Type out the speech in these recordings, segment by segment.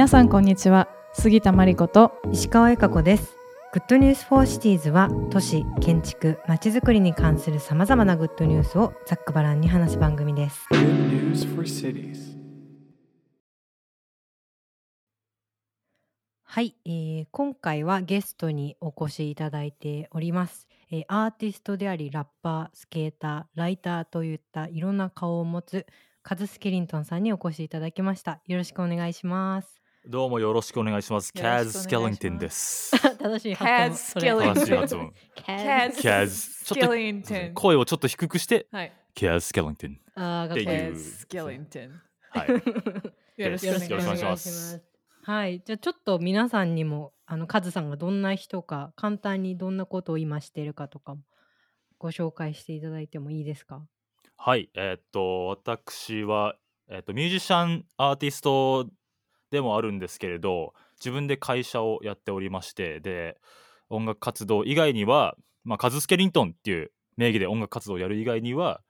皆さんこんにちは。杉田真理子と石川由佳子です。 Good News for Cities は都市建築まちづくりに関するさまざまなグッドニュースをざっくばらんに話す番組です。Good news for cities. はい、えー今回はゲストにお越しいただいております、えーアーティストでありラッパースケーターライターといったいろんな顔を持つカズ・スケリントンさんにお越しいただきました。よろしくお願いしますどうもよろしくお願いします。キャズ・スケリントンです。正しい発音 Kaz それ Skellington 正しい発音。キズキャズ。ちょっと Skellington 声をちょっと低くして、はいキャズ・スケリントン。あーかっこいいっていう Kaz Skellington はい。よろしくお願いしまますすはい、じゃあちょっと皆さんにもあのカズさんがどんな人か簡単にどんなことを今しているかとかもご紹介していただいてもいいですか？はい。えーっと、私は、えーっと、ミュージシャン、アーティストでもあるんですけれど、自分で会社をやっておりまして、で、音楽活動以外には、まあ、カズ・スケリントンっていう名義で音楽活動をやる以外には、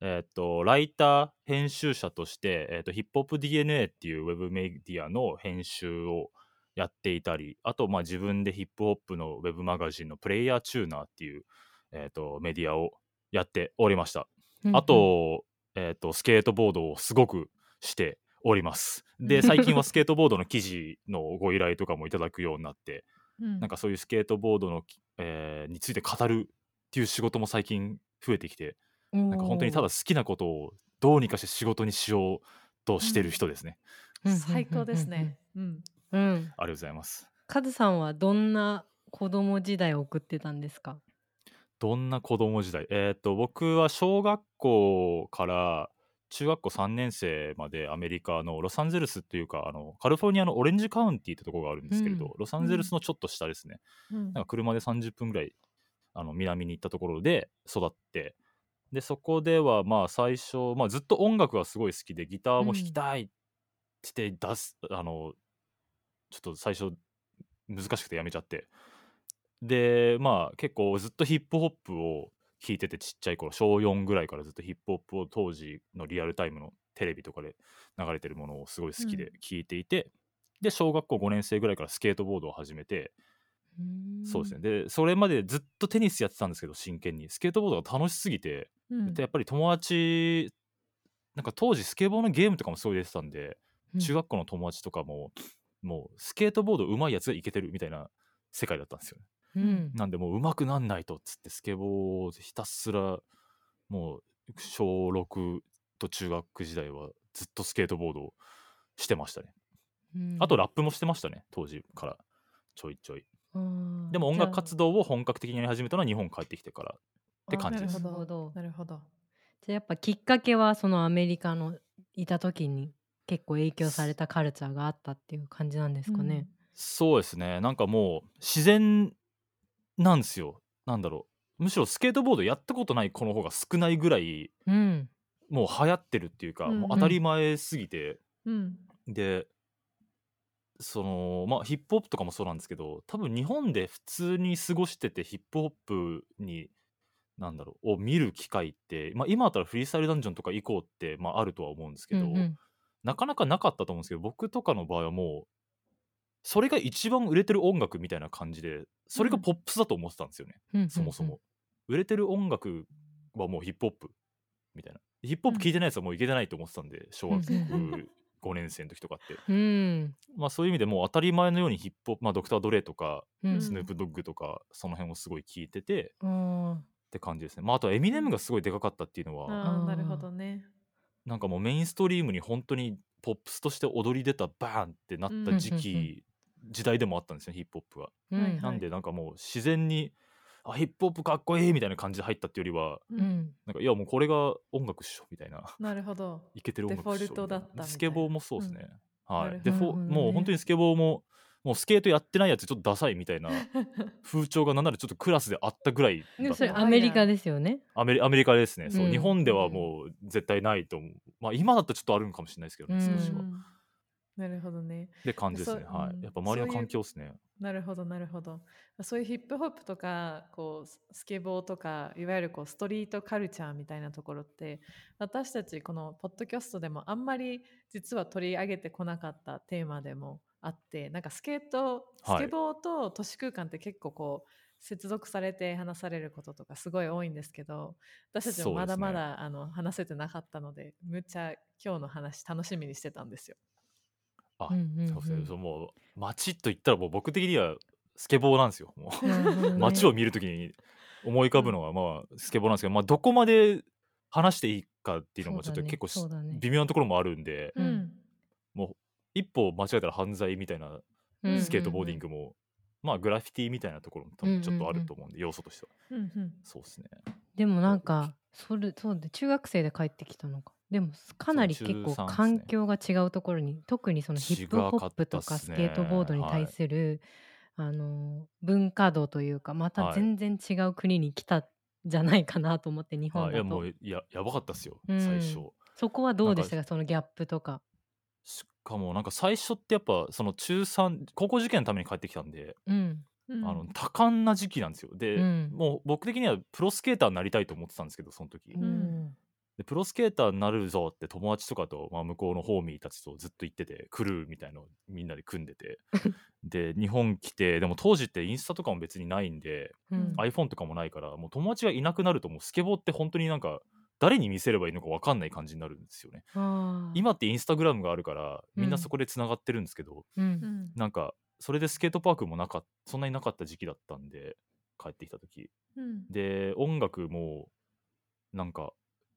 えーっと、ライター、編集者として、えーっと、ヒップホップ DNA っていうウェブメディアの編集をやっていたり、あと、まあ、自分でヒップホップのウェブマガジンのプレイヤーチューナーっていう、えーっと、メディアをやっておりました。あ、と,、えー、とスケートボードをすごくしております。で最近はスケートボードの記事のご依頼とかもいただくようになってなんかそういうスケートボードの、えーについて語るっていう仕事も最近増えてきてななんか本当にただ好きなことをどうにかして仕事にしようとしてる人ですね。最高ですね。うん。うん、うん、ありがとうございます。カズさんはどんな子供時代を送ってたんですか？どんな子供時代？えっ、と僕は小学校から中学校3年生までアメリカのロサンゼルスっていうかあのカリフォルニアのオレンジカウンティってとこがあるんですけれど、うん。ロサンゼルスのちょっと下ですね、うん。なんか車で30分ぐらいあの南に行ったところで育ってでそこではまあ最初、まあ、ずっと音楽がすごい好きでギターも弾きたいって出す、あのちょっと最初難しくてやめちゃって。でまあ結構ずっとヒップホップを聴いててちっちゃい頃小4ぐらいからずっとヒップホップを当時のリアルタイムのテレビとかで流れてるものをすごい好きで聴いていて、で小学校5年生ぐらいからスケートボードを始めて、そうですね。でそれまでずっとテニスやってたんですけど真剣に。スケートボードが楽しすぎて、うん。でやっぱり友達なんか当時スケボーのゲームとかもすごい出てたんで、中学校の友達とかももうスケートボード上手いやつがいけてるみたいな世界だったんですよね。うん。なんでもう上手くなんないとっつってスケボーをひたすらもう小6と中学時代はずっとスケートボードをしてましたね。うん。あとラップもしてましたね当時から。ちょいちょい。うんでも音楽活動動を本格的にやり始めたのは日本帰ってきてからって感じです。なるほど。なるほど。じゃあやっぱきっかけはそのアメリカのいた時に結構影響されたカルチャーがあったっていう感じなんですかね。そうですね。なんかもう自然なんですよ。なんだろう。むしろスケートボードやったことない子の方が少ないぐらいうん、もう流行ってるっていうか、うんもう当たり前すぎて、うん。でそのまあヒップホップとかもそうなんですけど多分日本で普通に過ごしててヒップホップになんだろうを見る機会って、まあ、今だったらフリースタイルダンジョンとか行こうって、まあ、あるとは思うんですけど、うんうん。なかなかなかったと思うんですけど僕とかの場合はもうそれが一番売れてる音楽みたいな感じでそれがポップスだと思ってたんですよね、うんうんそもそも。売れてる音楽はもうヒップホップみたいな。ヒップホップ聴いてないやつはもういけてないと思ってたんで小学うん5年生の時とかって。うん。まあそういう意味でもう当たり前のようにヒップホップ、まあ、ドクター・ドレイとか、うん。スヌープ・ドッグとかその辺をすごい聞いててうん。って感じですね。まああとはエミネムがすごいでかかったっていうのは、なるほどね。なんかもうメインストリームに本当にポップスとして踊り出たバーンってなった時期、うんうんうん時代でもあったんですよヒップホップは。うんはいはい。なんでなんかもう自然にあヒップホップかっこいいみたいな感じで入ったっていうよりはううん。んなんかいやもうこれが音楽っしょみたいな。なるほど。いけてる音楽っしょデフォルトだったみたいな。スケボーもそうですね。なるほどはい。でフォもう本当にスケボーももうスケートやってないやつちょっとダサいみたいな 風潮がなんならちょっとクラスであったぐらいそれアメリカですよね。アメリアメリカですね、そううん。日本ではもう絶対ないと思う。まあ今だったらちょっとあるんかもしれないですけどね、うん。少しは。うんなるほどね。で感じですね。はい。やっぱ周りの環境ですね。なるほどなるほど。そういうヒップホップとかこうススケボーとかいわゆるこうストリートカルチャーみたいなところって私たちこのポッドキャストでもあんまり実は取り上げてこなかったテーマでもあってなんかスケートスはいケボーと都市空間って結構こう接続されて話されることとかすごい多いんですけど私たちもまだまだ、あの話せてなかったのでむっちゃ今日の話楽しみにしてたんですよ。あ、うんうんうん。そうですね。そうもう街と言ったらもう僕的にはスケボーなんですよ。もう。街を見るときに思い浮かぶのはまあスケボーなんですけど、まあどこまで話していいかっていうのもちょっと結構しそうだね。微妙なところもあるんで、うん。うんもう一歩間違えたら犯罪みたいなうんスケートボーディングも、まあグラフィティみたいなところも多分ちょっとあると思うんで、要素としては。うんうん。そうですね。でもなんかそれそうで中学生で帰ってきたのかでもかなり結構環境が違うところに、特にそのヒップホップとかスケートボードに対する、あの文化度というかまたはい。全然違う国に来たんじゃないかなと思って日本あい。やだと。もうややばかったっすよ、うん。最初。そこはどうでした？かそのギャップとか。しかもなんか最初ってやっぱその中3高校受験のために帰ってきたんで、うん。うん。あの多感な時期なんですよ。で、うん。もう僕的にはプロスケーターになりたいと思ってたんですけどその時、んでプロスケーターになるぞって友達とかと、まあ、向こうのホーミーたちとずっと言っててクルーみたいのをみんなで組んでて。で日本来てでも当時ってインスタとかも別にないんで、うん。iPhone とかもないからもう友達がいなくなるともうスケボーって本当になんか誰に見せればいいのか分かんない感じになるんですよね。今ってインスタグラムがあるからみんうなん。そこでつながってるんですけど、うん。うん。なんかそれでスケートパークもなかっそんなになかった時期だったんで帰ってきた時。うん。で音楽もなんか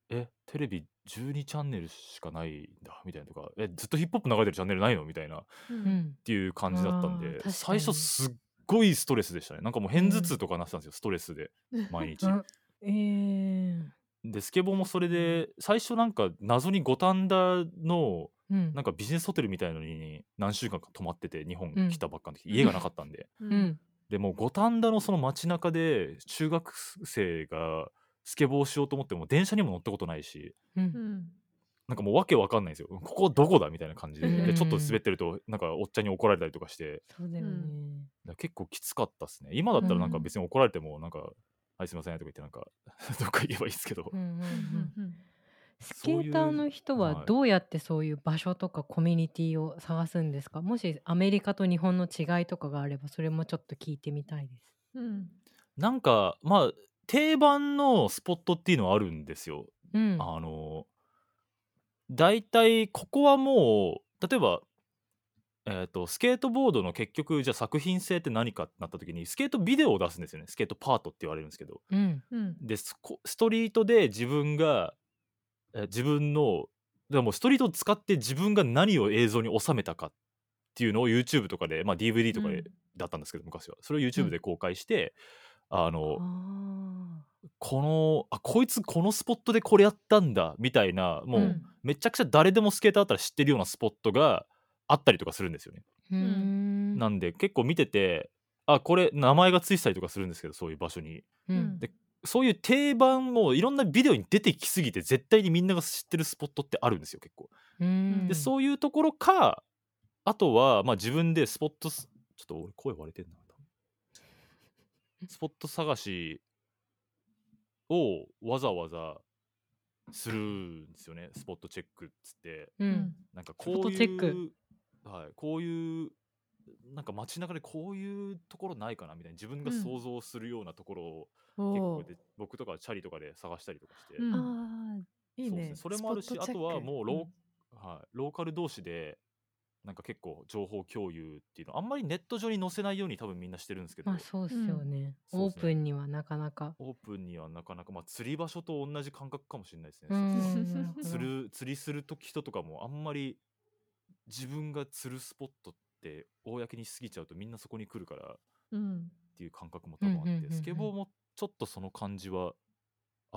えテレビ12チャンネルしかないんだみたいなとかえずっとヒップホップ流れてるチャンネルないの？みたいな。っううん。んていう感じだったんであー確かに最初すっごいストレスでしたね。なんかもう片頭痛とかなってたんですよ、ストレスで 毎日。あえー。でスケボーもそれで最初なんか謎に五反田のうん。なんかビジネスホテルみたいのに何週間か泊まってて日本うん。来たばっかの時、家がなかったんで。ううん。でもう五反田のその街中で中学生がスケボーしようと思っても電車にも乗ったことないしうん。うん。なんかもうわけわかんないんですよ。ここどこだみたいな感じで,、うん。でちょっと滑ってるとなんかおっちゃんに怒られたりとかして。結構きつかったっすね。今だったらなんかうん別に怒られてもなんか「はいすいません」とか言ってなんか どっか言えばいいですけど、うんうんうん。うんうんスケーターの人ははいどうやってそういう場所とかコミュニティを探すんですか？もしアメリカと日本の違いとかがあればそれもちょっと聞いてみたいです。うん。なんかまあ定番のスポットっていうのはあるんですよ。うん、あの大体ここはもう例えば、えー、とスケートボードの結局じゃあ作品性って何かってなった時にスケートビデオを出すんですよね。スケートパートって言われるんですけど。うん。うん。でストリートで自分が、えー自分のでもストリートを使って自分が何を映像に収めたかっていうのを YouTube とかで、まあ、DVD とかで、うん。だったんですけど昔は。それを YouTube で公開して、あのあこのあこいつこのスポットでこれやったんだみたいなもう、うん。めちゃくちゃ誰でもスケーターだったら知ってるようなスポットがあったりとかするんですよね。ん。なんで結構見ててあこれ名前がついてたりとかするんですけどそういう場所に。うん。でそういう定番もいろんなビデオに出てきすぎて絶対にみんなが知ってるスポットってあるんですよ結構。でそういうところかあとは、まあ、自分でスポットすちょっと俺声割れてんなスポット探しをわざわざするんですよね。スポットチェックっつって。ううん。んなんかこういトチェックう、はい、こういうなんか街中でこういうところないかなみたいな自分がうん。想像するようなところをお結構ー。で僕とかチャリとかで探したりとかして、うん。あいいね。そうですね。それもあるしあとはもうロー,、うん。はい、ローカル同士でなんか結構情報共有っていうのあんまりネット上に載せないように多分みんなしてるんですけど、まあそうですよね、オーそうっすねプンにはなかなか。オープンにはなかなか、まあ、釣り場所と同じ感覚かもしれないですね。釣る釣りする時人とかもあんまり自分が釣るスポットって公にしすぎちゃうとみんなそこに来るからっうん。ていう感覚も多分あって、スケボーもちょっとその感じは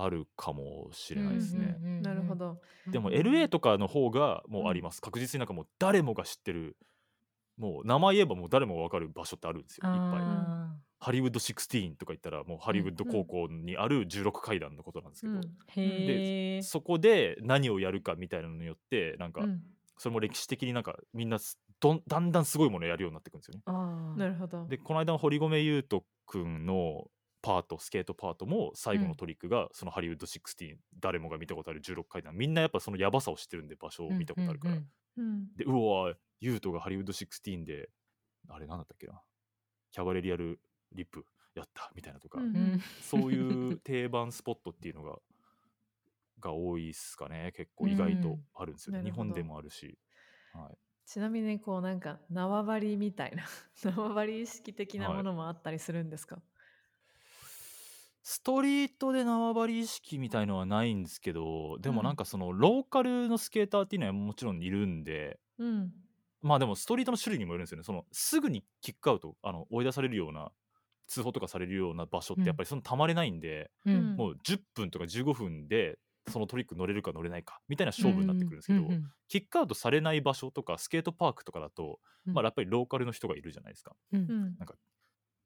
あるかもしれないですね。なるほ。ど。でもうん LA とかの方がもうあります、確実になんかもう誰もが知ってるもう名前言えばもう誰もが分かる場所ってあるんですよいっぱい。あハリウッド16とか言ったらもうハリウッド高校にある16階段のことなんですけど、うん。ー。へえ。そこで何をやるかみたいなのによってなんかうん。それも歴史的になんかみんなすどんだんだんすごいものをやるようになってくるんですよね。なるほど。でこの間の堀米雄斗くんのパートスケートパートも最後うん。のトリックがそのハリウッド16誰もが見たことある16階段みんなやっぱそのヤバさを知ってるんで場所を見たことあるから、うんうん。でうわ雄斗がハリウッド16であれなんだったっけな。キャバレリアルリップやったみたいなとか、うんうん。うんそういう定番スポットっていうのがが多いっすかね。結構意外とあるんですよね、うん日本でもあるし、はい、ちなみにこうなんか縄張りみたいな 縄張り意識的なはい。ものもあったりするんですか、ストリートで縄張り意識みたいのはないんですけどでもうんなんかそのローカルのスケーターっていうのはもちろんいるんでうん、まあでもストリートの種類にもよるんですよね。そのすぐにキックアウトあの追い出されるような通報とかされるような場所ってやっぱりそのたまれないんで、うん。うんもう10分とか15分でそのトリック乗れるか乗れないかみたいな勝負になってくるんですけど、うんうんキックアウトされない場所とかスケートパークとかだと、うん。まあやっぱりローカルの人がいるじゃないですか。うん。うん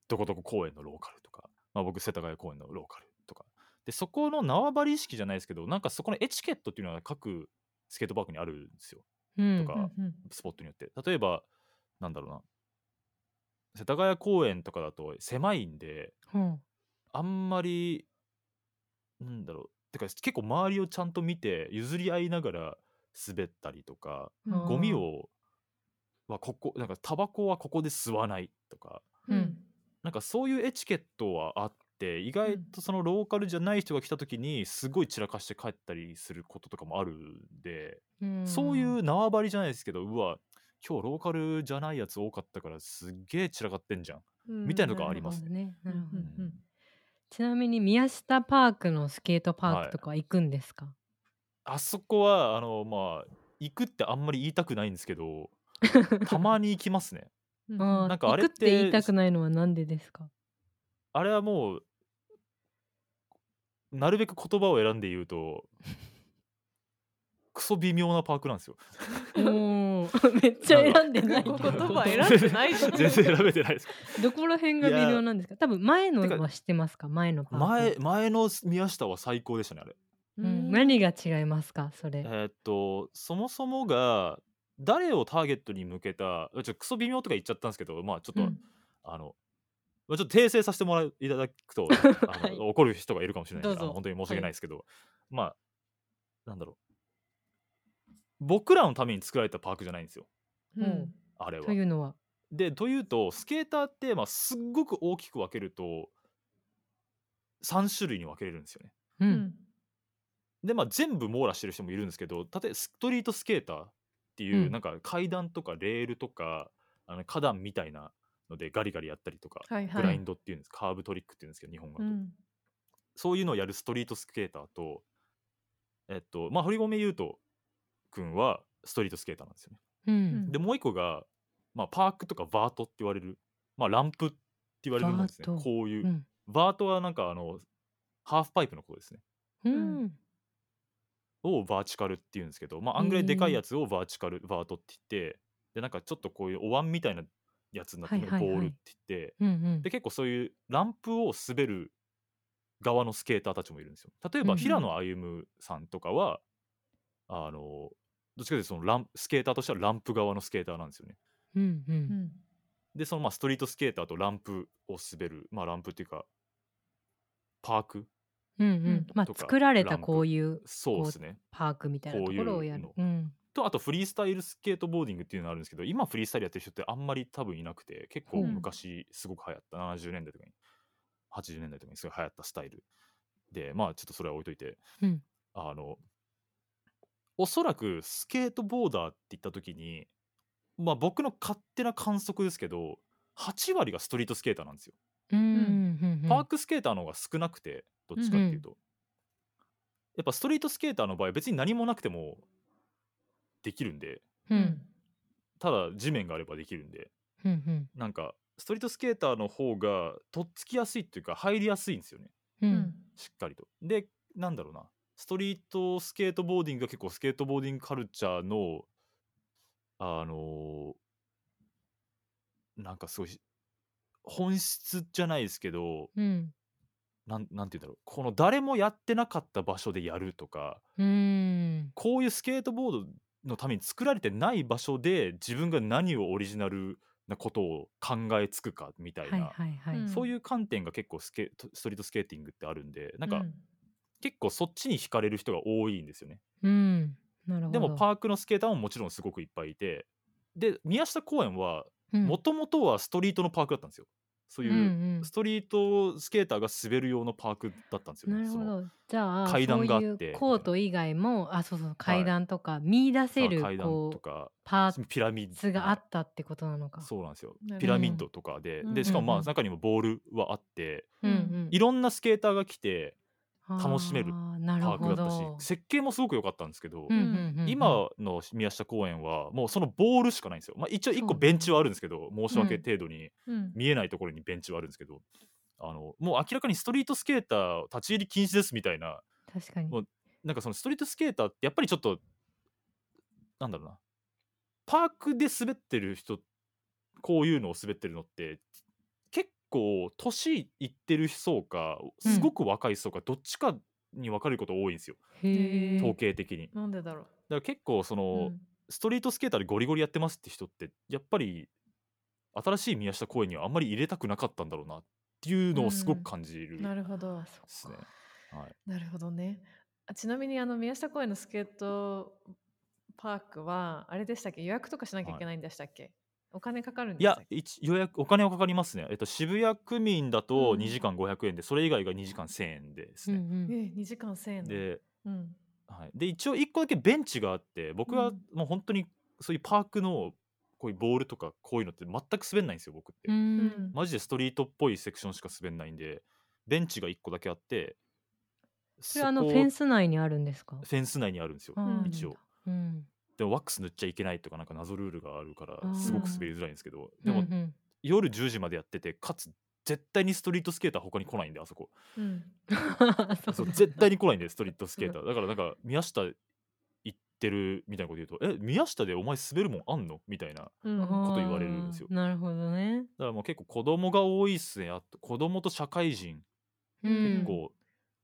どこどこ公園のローカルとか、まあ、僕世田谷公園のローカルとか。でそこの縄張り意識じゃないですけどなんかそこのエチケットっていうのは各スケートパークにあるんですよ。うんとかスポットによって。例えばなんだろうな。世田谷公園とかだと狭いんでう。んあんまりなんだろう。てか結構周りをちゃんと見て譲り合いながら滑ったりとかうんゴミをはここなんかタバコはここで吸わないとか。うんなんかそういうエチケットはあって意外とそのローカルじゃない人が来た時にすごい散らかして帰ったりすることとかもあるんで、うんそういう縄張りじゃないですけどうわ今日ローカルじゃないやつ多かったからすっげえ散らかってんじゃんうんみたいなのがありますね。なるほどうん。うん。ちなみに宮下パークのスケートパークとかは行くんですか、あそこはあのまあ行くってあんまり言いたくないんですけど たまに行きますねうんなん。かあれって行くって言いたくないのはなんでですか？あれはもうなるべく言葉を選んで言うと クソ微妙なパークなんですよ。おー。めっちゃ選んでない。言葉選んでない全然選べてないです。どこら辺が微妙なんですか？多分前のは知ってますか？前のパーク。前前の宮下は最高でしたねあれ。うん、何が違いますか？それ。えーっとそもそもが誰をターゲットに向けたちょっとクソ微妙とか言っちゃったんですけどまあちょっと、うん。あのまあちょっと訂正させてもらいただくと あの、はい。怒る人がいるかもしれないんで本当に申し訳ないですけど、まあなんだろう。僕らのために作られたパークじゃないんですよ。うん。あれは。というのは。でというとスケーターって、まあ、すっごく大きく分けると3種類に分けれるんですよね。う、うん。んでまあ全部網羅してる人もいるんですけど例えばストリートスケーターっていう、うん。なんか階段とかレールとかあの花壇みたいなのでガリガリやったりとか、はいはい。グラインドっていうんですカーブトリックっていうんですけど日本語だと、うん。そういうのをやるストリートスケーターとえっとまあ堀米雄斗君はストリートスケーターなんですよね。うん。でもう一個が、まあ、パークとかバートって言われる、まあ、ランプって言われるものですね。バート。こういう、うん。バートはなんかあのハーフパイプのことですね。うんをバーチカルっていうんですけど、まあ、あんぐらいでかいやつをバーチカル、バートって言ってでなんかちょっとこういうお椀みたいなやつになってるボールって言って、うんうん。で結構そういうランプを滑る側のスケーターたちもいるんですよ。例えばうん平野歩夢さんとかは、あのどっちかというとそのランスケーターとしてはランプ側のスケーターなんですよね。うんううんん。でそのまあストリートスケーターとランプを滑るまあランプっていうかパークうんうん。まあとか作られたこういうそうですね。パークみたいなところをやる。こううん。とあとフリースタイルスケートボーディングっていうのがあるんですけど今フリースタイルやってる人ってあんまり多分いなくて結構うん。昔すごく流行った、70年代とかに80年代とかにすごい流行ったスタイル。でまあちょっとそれは置いといて、うん。あのおそらくスケートボーダーって言った時にまあ僕の勝手な観測ですけど8割がストリートスケーターなんですよ、うんうんうん。パークスケーターの方が少なくてどっちかっていうと、やっぱストリートスケーターの場合別に何もなくてもできるんで。ううん。んただ地面があればできるんで。うんうん。なんかストリートスケーターの方がとっつきやすいっていうか入りやすいんですよね。ううん。んしっかりと。でなんだろうな。ストリートスケートボーディングが結構スケートボーディングカルチャーのあのーなんかすごい本質じゃないですけどうんなんなんて言うんだろうこの誰もやってなかった場所でやるとかうんこういうスケートボードのために作られてない場所で自分が何をオリジナルなことを考えつくかみたいな、はいはいはい。うんそういう観点が結構スケストリートスケーティングってあるんでなんか、うん結構そっちに惹かれる人が多いんですよね。うん。なるほど。でもパークのスケーターももちろんすごくいっぱいいてで宮下公園はうんもともとはストリートのパークだったんですよ。そういう、ストリートスケーターが滑る用のパークだったんですよね。なるほど。じゃあ、階段があって。そういうコート以外も、あ、そうそう、階段とか、見出せる、階段ことう、かパーピラミッドツがあったってことなのか。そうなんですよ。ピラミッドとかで、うん。でしかもまあ中にもボールはあって、うんうん。いろんなスケーターが来て楽しめるパークほだったしど。設計もすごく良かったんですけど、うんうんうんうん。今の宮下公園はもうそのボールしかないんですよ、まあ、一応一そうね個ベンチはあるんですけど申し訳程度にうん。見えないところにベンチはあるんですけど、あのもう明らかにストリートスケーター立ち入り禁止ですみたいな確かに。も。うなんかそのストリートスケーターってやっぱりちょっとなんだろうなパークで滑ってる人こういうのを滑ってるのって結構年いってる層かすごく若い層かどっちかに分かれること多いんですよ、へえ。統計的に。だかなんでだろら結構その、う。ストリートスケーターでゴリゴリやってますって人ってやっぱり新しい宮下公園にはあんまり入れたくなかったんだろうなっていうのをすごく感じるうんなるほど。ですね。はい、なるほどね。あちなみにあの宮下公園のスケートパークはあれでしたっけ？予約とかしなきゃいけないんでしたっけ、お金かかるんいやでしたっけ？一予約お金はかかりますね、えっと、渋谷区民だとうん。2時間500円で、それ以外が2時間1000円ですね。うんうん。え2時間1000円。だでうん。はい、で一応1個だけベンチがあって僕はうん。もう本当にそういうパークのこういうボールとかこういうのって全く滑んないんですよ僕って、ううん。んマジでストリートっぽいセクションしか滑んないんでベンチが1個だけあってそれあのこフェンス内にあるんですか？フェンス内にあるんですよ一応。うん。でもワックス塗っちゃいけないとかなんか謎ルールがあるからすごく滑りづらいんですけどでもうん。うん夜10時までやっててかつ絶対にストリートスケーター他に来ないんであそこ。うん。そう絶対に来ないんでストリートスケーター。だからなんか宮下行ってるみたいなこと言うと「え宮下でお前滑るもんあんの?」みたいなだかうん。こと言われるんですよ。あーなるほどね。らもう結構子供が多いっすね。あと子供と社会人。うん。結構、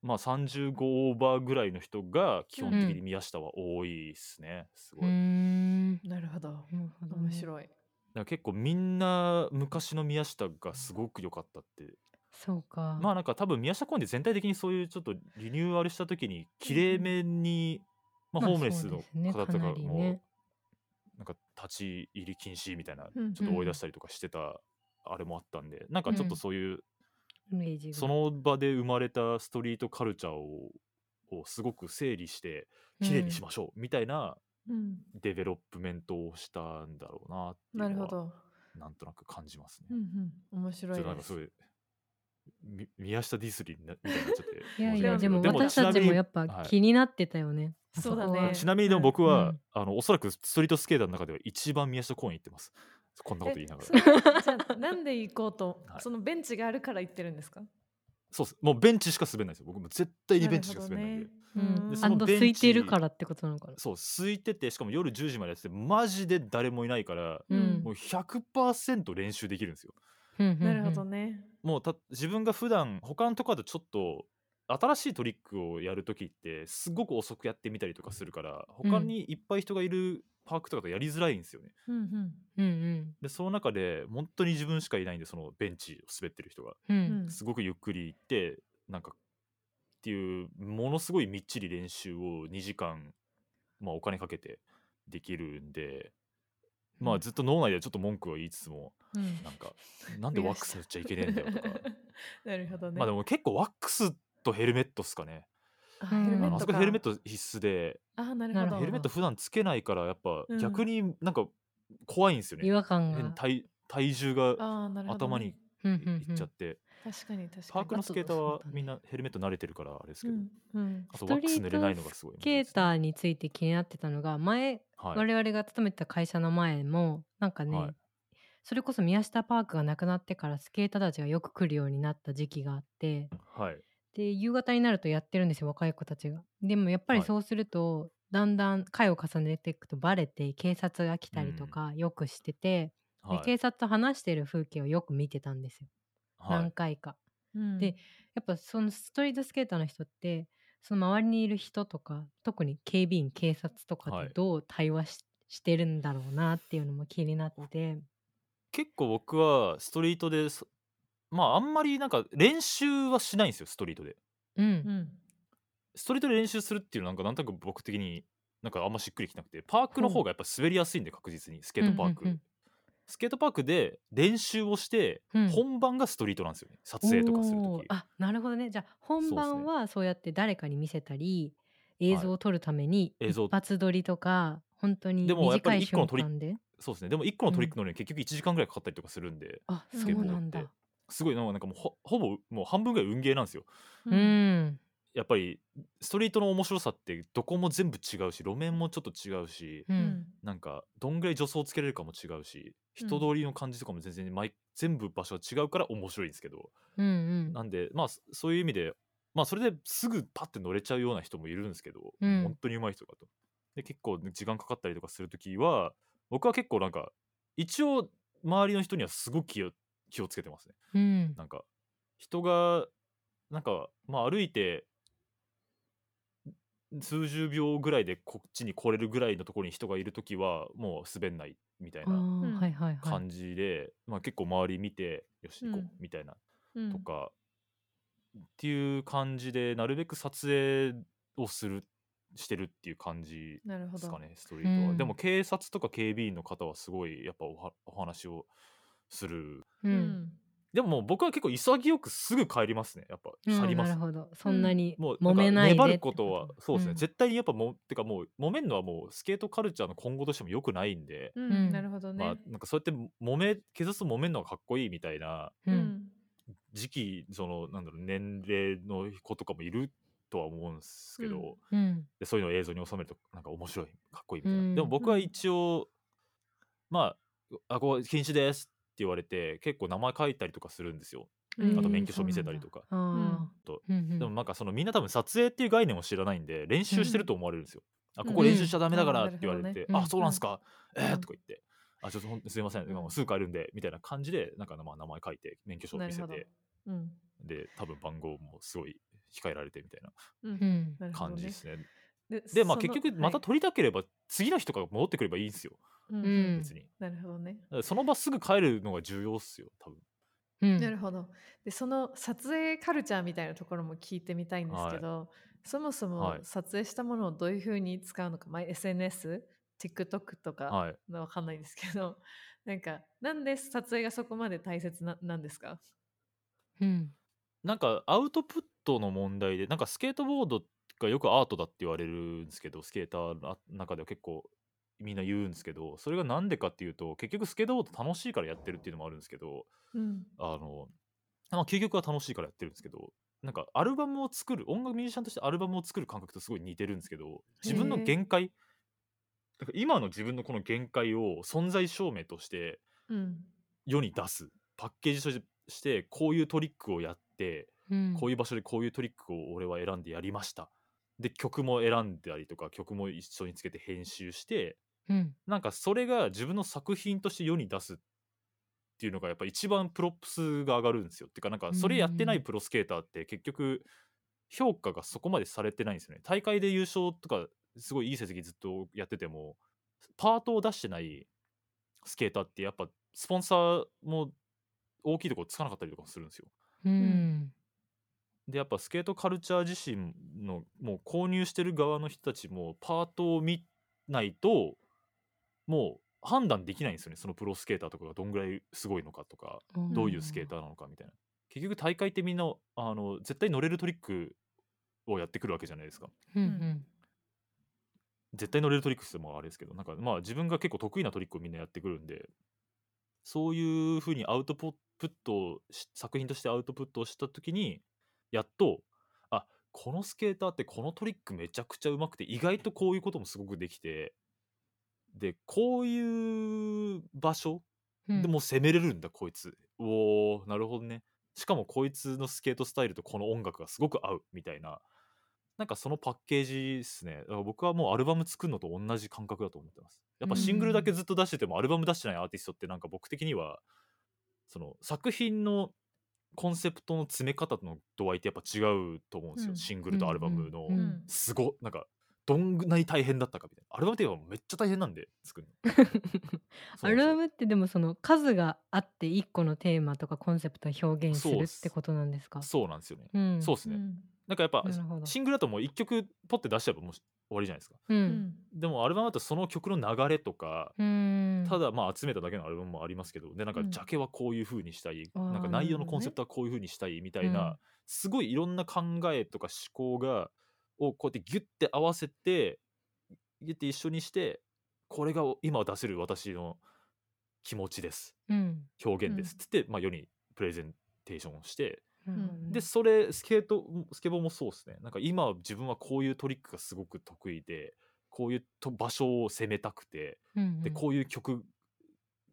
まあ35オーバーぐらいの人が基本的に宮下は多いっすねすごい。なるほどなるほど。ね面白い。ら結構みんな昔の宮下がすごく良かったって。そうか。まあなんか多分宮下公園で全体的にそういうちょっとリニューアルした時にきれいめに、まあ、まあホームレスの方とかもね。なんか立ち入り禁止みたいなうん。ちょっと追い出したりとかしてたあれもあったんでなんかちょっとそういうイメージが。その場で生まれたストリートカルチャーをすごく整理してきれいにしましょうみたいなうん。デベロップメントをしたんだろうなっていうのはなるほど。なんとなく感じますね。うんうん。面白いです。宮下ディズニーランドみたいになっちゃっていやい。や、でも私たちもやっぱはい。気になってたよね。そうだね。ちなみにでも僕は、うん。あのおそらくストリートスケーターの中では一番宮下公園行ってます。こんなこと言いながえら。なんで行こうと、はいそのベンチがあるから行ってるんですか？そうっす。もうベンチしか滑んないですよ。僕も絶対にベンチしか滑んないんで。なるうほどねん。でそのベンチ空いてるからってことなのかな？そう、空いてて、しかも夜10時までやってて、マジで誰もいないから、うんもう100%練習できるんですよ。うんなるほど。ねもうた自分が普段他のとこだとちょっと新しいトリックをやるときってすごく遅くやってみたりとかするから他にいっぱい人がいるパークとかだとやりづらいんですよね。うんうん。うんうん。でその中で本当に自分しかいないんでそのベンチを滑ってる人が。ううん。んすごくゆっくり行ってなんかっていうものすごいみっちり練習を2時間、まあ、お金かけてできるんでまあずっと脳内でちょっと文句は言いつつもうん。なんかなんでワックス塗っちゃいけねえんだよとか。なるほどね。まあでも結構ワックスとヘルメットっすかねうん。あヘルメットか。あそこヘルメット必須で。あなるほど。なるほど。ヘルメット普段つけないからやっぱうん。逆になんか怖いんですよね、違和感変が。体体重があなるほどね。頭にうんうんうん。いっちゃって、確かに確かに。パークのスケーターはあとそうだねみんなヘルメット慣れてるからあれですけど、うんうん。あとワックス塗れないのがすごいスケーターについて気になってたのが前、はい。我々が勤めてた会社の前もなんかね、はい。それこそ宮下パークがなくなってからスケーターたちがよく来るようになった時期があってはいで夕方になるとやってるんですよ若い子たちが。でもやっぱりはい。そうすると、だんだん回を重ねていくとバレて警察が来たりとかよくしてて、はい。で警察と話してる風景をよく見てたんですよ、はい。何回か。うん。でやっぱそのストリートスケーターの人ってその周りにいる人とか特に警備員警察とかはい。ってどう対話し,、してるんだろうなっていうのも気になって。結構僕はストリートでそまああんまりなんか練習はしないんですよストリートで。うん。うん。ストリートで練習するっていうのはなんかなんとなく僕的になんかあんましっくりきなくてパークの方がやっぱ滑りやすいんで確実に。スケートパーク、うんうんうんスケートパークで練習をして、うん。本番がストリートなんですよね。撮影とかするとき。おー。あなるほどね。じゃあ本そうっすね。番はそうやって誰かに見せたり映像を撮るために映像一発撮りとか本当にでもやっぱ短い瞬り一個のトリ間で。そうですね。でも1個のトリックのに結局1時間ぐらいかかったりとかするんで、あスケボーそうなんだすごいなんかもうほほぼもう半分ぐらい運ゲーなんですよ。う。ん。やっぱりストリートの面白さってどこも全部違うし路面もちょっと違うし、ううん。んなんかどんぐらい助走つけれるかも違うしうん。人通りの感じとかも全然毎全部場所が違うから面白いんですけど、うんうん。なんでまあそそういう意味でまあそれですぐパッて乗れちゃうような人もいるんですけど、うん。本当に上手い人だと。で結構時間かかったりとかするときは僕は結構なんか一応周りの人にはすごく気を気をつけてますね。うん。なんか人がなんかまあ歩いて数十秒ぐらいでこっちに来れるぐらいのところに人がいるときはもう滑んないみたいな感じで、まあ、結構周り見てよし行こううん。みたいなうんとか、っていう感じでなるべく撮影をするしてるっていう感じなるほど。ですか。ねストリートは、うん。でも警察とか警備員の方はすごいやっぱおはお話をするううん。んでももう僕は結構潔くすぐ帰りますねやっぱうん去ります、なるほど。そんなにもめないで粘ることはそうですね、ん。絶対にやっぱもうてかもう揉めるのはもうスケートカルチャーの今後としても良くないんで、なるほどね。まあなんかそうやって揉め警察と揉めるのがかっこいいみたいな時期そのなんだろう年齢の子とかもいるとは思うんですけど、うん。うん。でそういうのを映像に収めるとなんか面白いかっこいいみたいな、うん。でも僕は一応、まああここ禁止です。って言われて結構名前書いたりとかするんですよ。うん。あと免許証見せたりとか、うん。うんでもなんかそのみんな多分撮影っていう概念を知らないんで練習してると思われるんですよ、あここ練習しちゃダメだからって言われて、うんねあそうなんすか、えー？うん。とか言ってあちょっとすいません、うん。もうすぐ帰るんでみたいな感じでなんかまあ名前書いて免許証見せて。うん。で多分番号もすごい控えられてみたいな感じですね。ででまあ結局またはい撮りたければ次の人が戻ってくればいいんですようんうん別に。なるほどね。その場すぐ帰るのが重要っすよ多分。うんなるほど。でその撮影カルチャーみたいなところも聞いてみたいんですけど、そもそもはい撮影したものをどういうふうに使うのか、まあ、SNS、TikTok とかはい。わかんないですけど、なんかなんで撮影がそこまで大切ななんですか？うんなんかアウトプットの問題でなんかスケートボードがよくアートだって言われるんですけどスケーターの中では結構みんな言うんですけどそれがなんでかっていうと結局スケートボード楽しいからやってるっていうのもあるんですけどうん。あの、まあ、究極は楽しいからやってるんですけど、なんかアルバムを作る、音楽ミュージシャンとしてアルバムを作る感覚とすごい似てるんですけど、自分の限界、なんか今の自分のこの限界を存在証明としてうん。世に出す、パッケージとしてこういうトリックをやって、うん。こういう場所でこういうトリックを俺は選んでやりました。で、曲も選んだりとか、曲も一緒につけて編集して、うんなんかそれが自分の作品として世に出すっていうのがやっぱ一番 props が上がるんですよ。ってかなんかそれやってないプロスケーターって結局評価がそこまでされてないんですよね。大会で優勝とかすごいいい成績ずっとやっててもパートを出してないスケーターってやっぱスポンサーも大きいところつかなかったりとかするんですよ。うんでやっぱスケートカルチャー自身のもう購入してる側の人たちもパートを見ないともう判断できないんですよね。そのプロスケーターとかがどんぐらいすごいのかとかどういうスケーターなのかみたいな。結局大会ってみんなあの絶対乗れるトリックをやってくるわけじゃないですか。うんうん。絶対乗れるトリックってもあれですけどなんかまあ自分が結構得意なトリックをみんなやってくるんでそういうふうにアウトプットをし作品としてアウトプットをした時にやっとあこのスケーターってこのトリックめちゃくちゃうまくて意外とこういうこともすごくできてでこういう場所うん。でもう攻めれるんだこいつ。おーなるほどね。しかもこいつのスケートスタイルとこの音楽がすごく合うみたいな。なんかそのパッケージですね。だから僕はもうアルバム作るのと同じ感覚だと思ってます。やっぱシングルだけずっと出しててもアルバム出してないアーティストってなんか僕的にはその作品のコンセプトの詰め方の度合いってやっぱ違うと思うんですよ、うん。シングルとアルバムの、うん。うん。すごなんかどんなに大変だったかみたいな。アルバムっていうのはめっちゃ大変なんで作るの。アルバムムってでもその数があって一個のテーマとかコンセプトを表現すそうっするってことなんですか？そうなんですよね、うん。そうですね、うん。なんかやっぱなるほど。シングルだともう一曲ポッて出しちゃえばもう終わりじゃないですか。ううん。んでもアルバムだとその曲の流れとか、うん。ただまあ集めただけのアルバムもありますけどでなんかうん。ジャケはこういう風にしたい、あーなんか内容のコンセプトはこういう風にしたいみたいな、うんすごいいろんな考えとか思考がをこうやってギュッて合わせてギュッて一緒にしてこれが今出せる私の気持ちです。うん。表現です。っつって、まあ、世にプレゼンテーションをしてでそれスケートスケボーもそうですね。なんか今自分はこういうトリックがすごく得意でこういうと場所を攻めたくてうんでこういう曲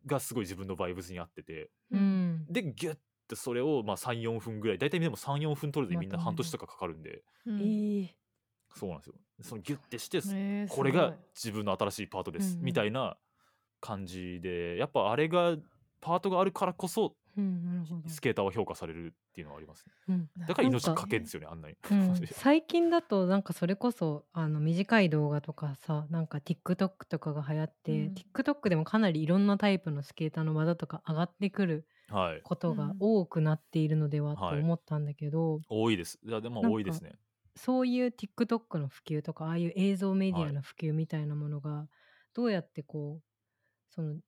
がすごい自分のバイブスに合ってて。うん。でギュッてそれをまあ34分ぐらい大体でも34分取るのにみんな半年とかかかるんで。そうなんですよ。そのギュッてしてえーこれが自分の新しいパートです、うんうん。みたいな感じでやっぱあれがパートがあるからこそうんなるほど。スケーターは評価されるっていうのはありますね。うん。だから命かかけんですよねあんなに、うん、最近だとなんかそれこそあの短い動画とかさなんか TikTok とかが流行って、うん。TikTok でもかなりいろんなタイプのスケーターの技とか上がってくるはい。ことがうん多くなっているのではとはい。思ったんだけど、多いです。いやでも多いですね。そういう TikTok の普及とかああいう映像メディアの普及みたいなものがどうやってこうその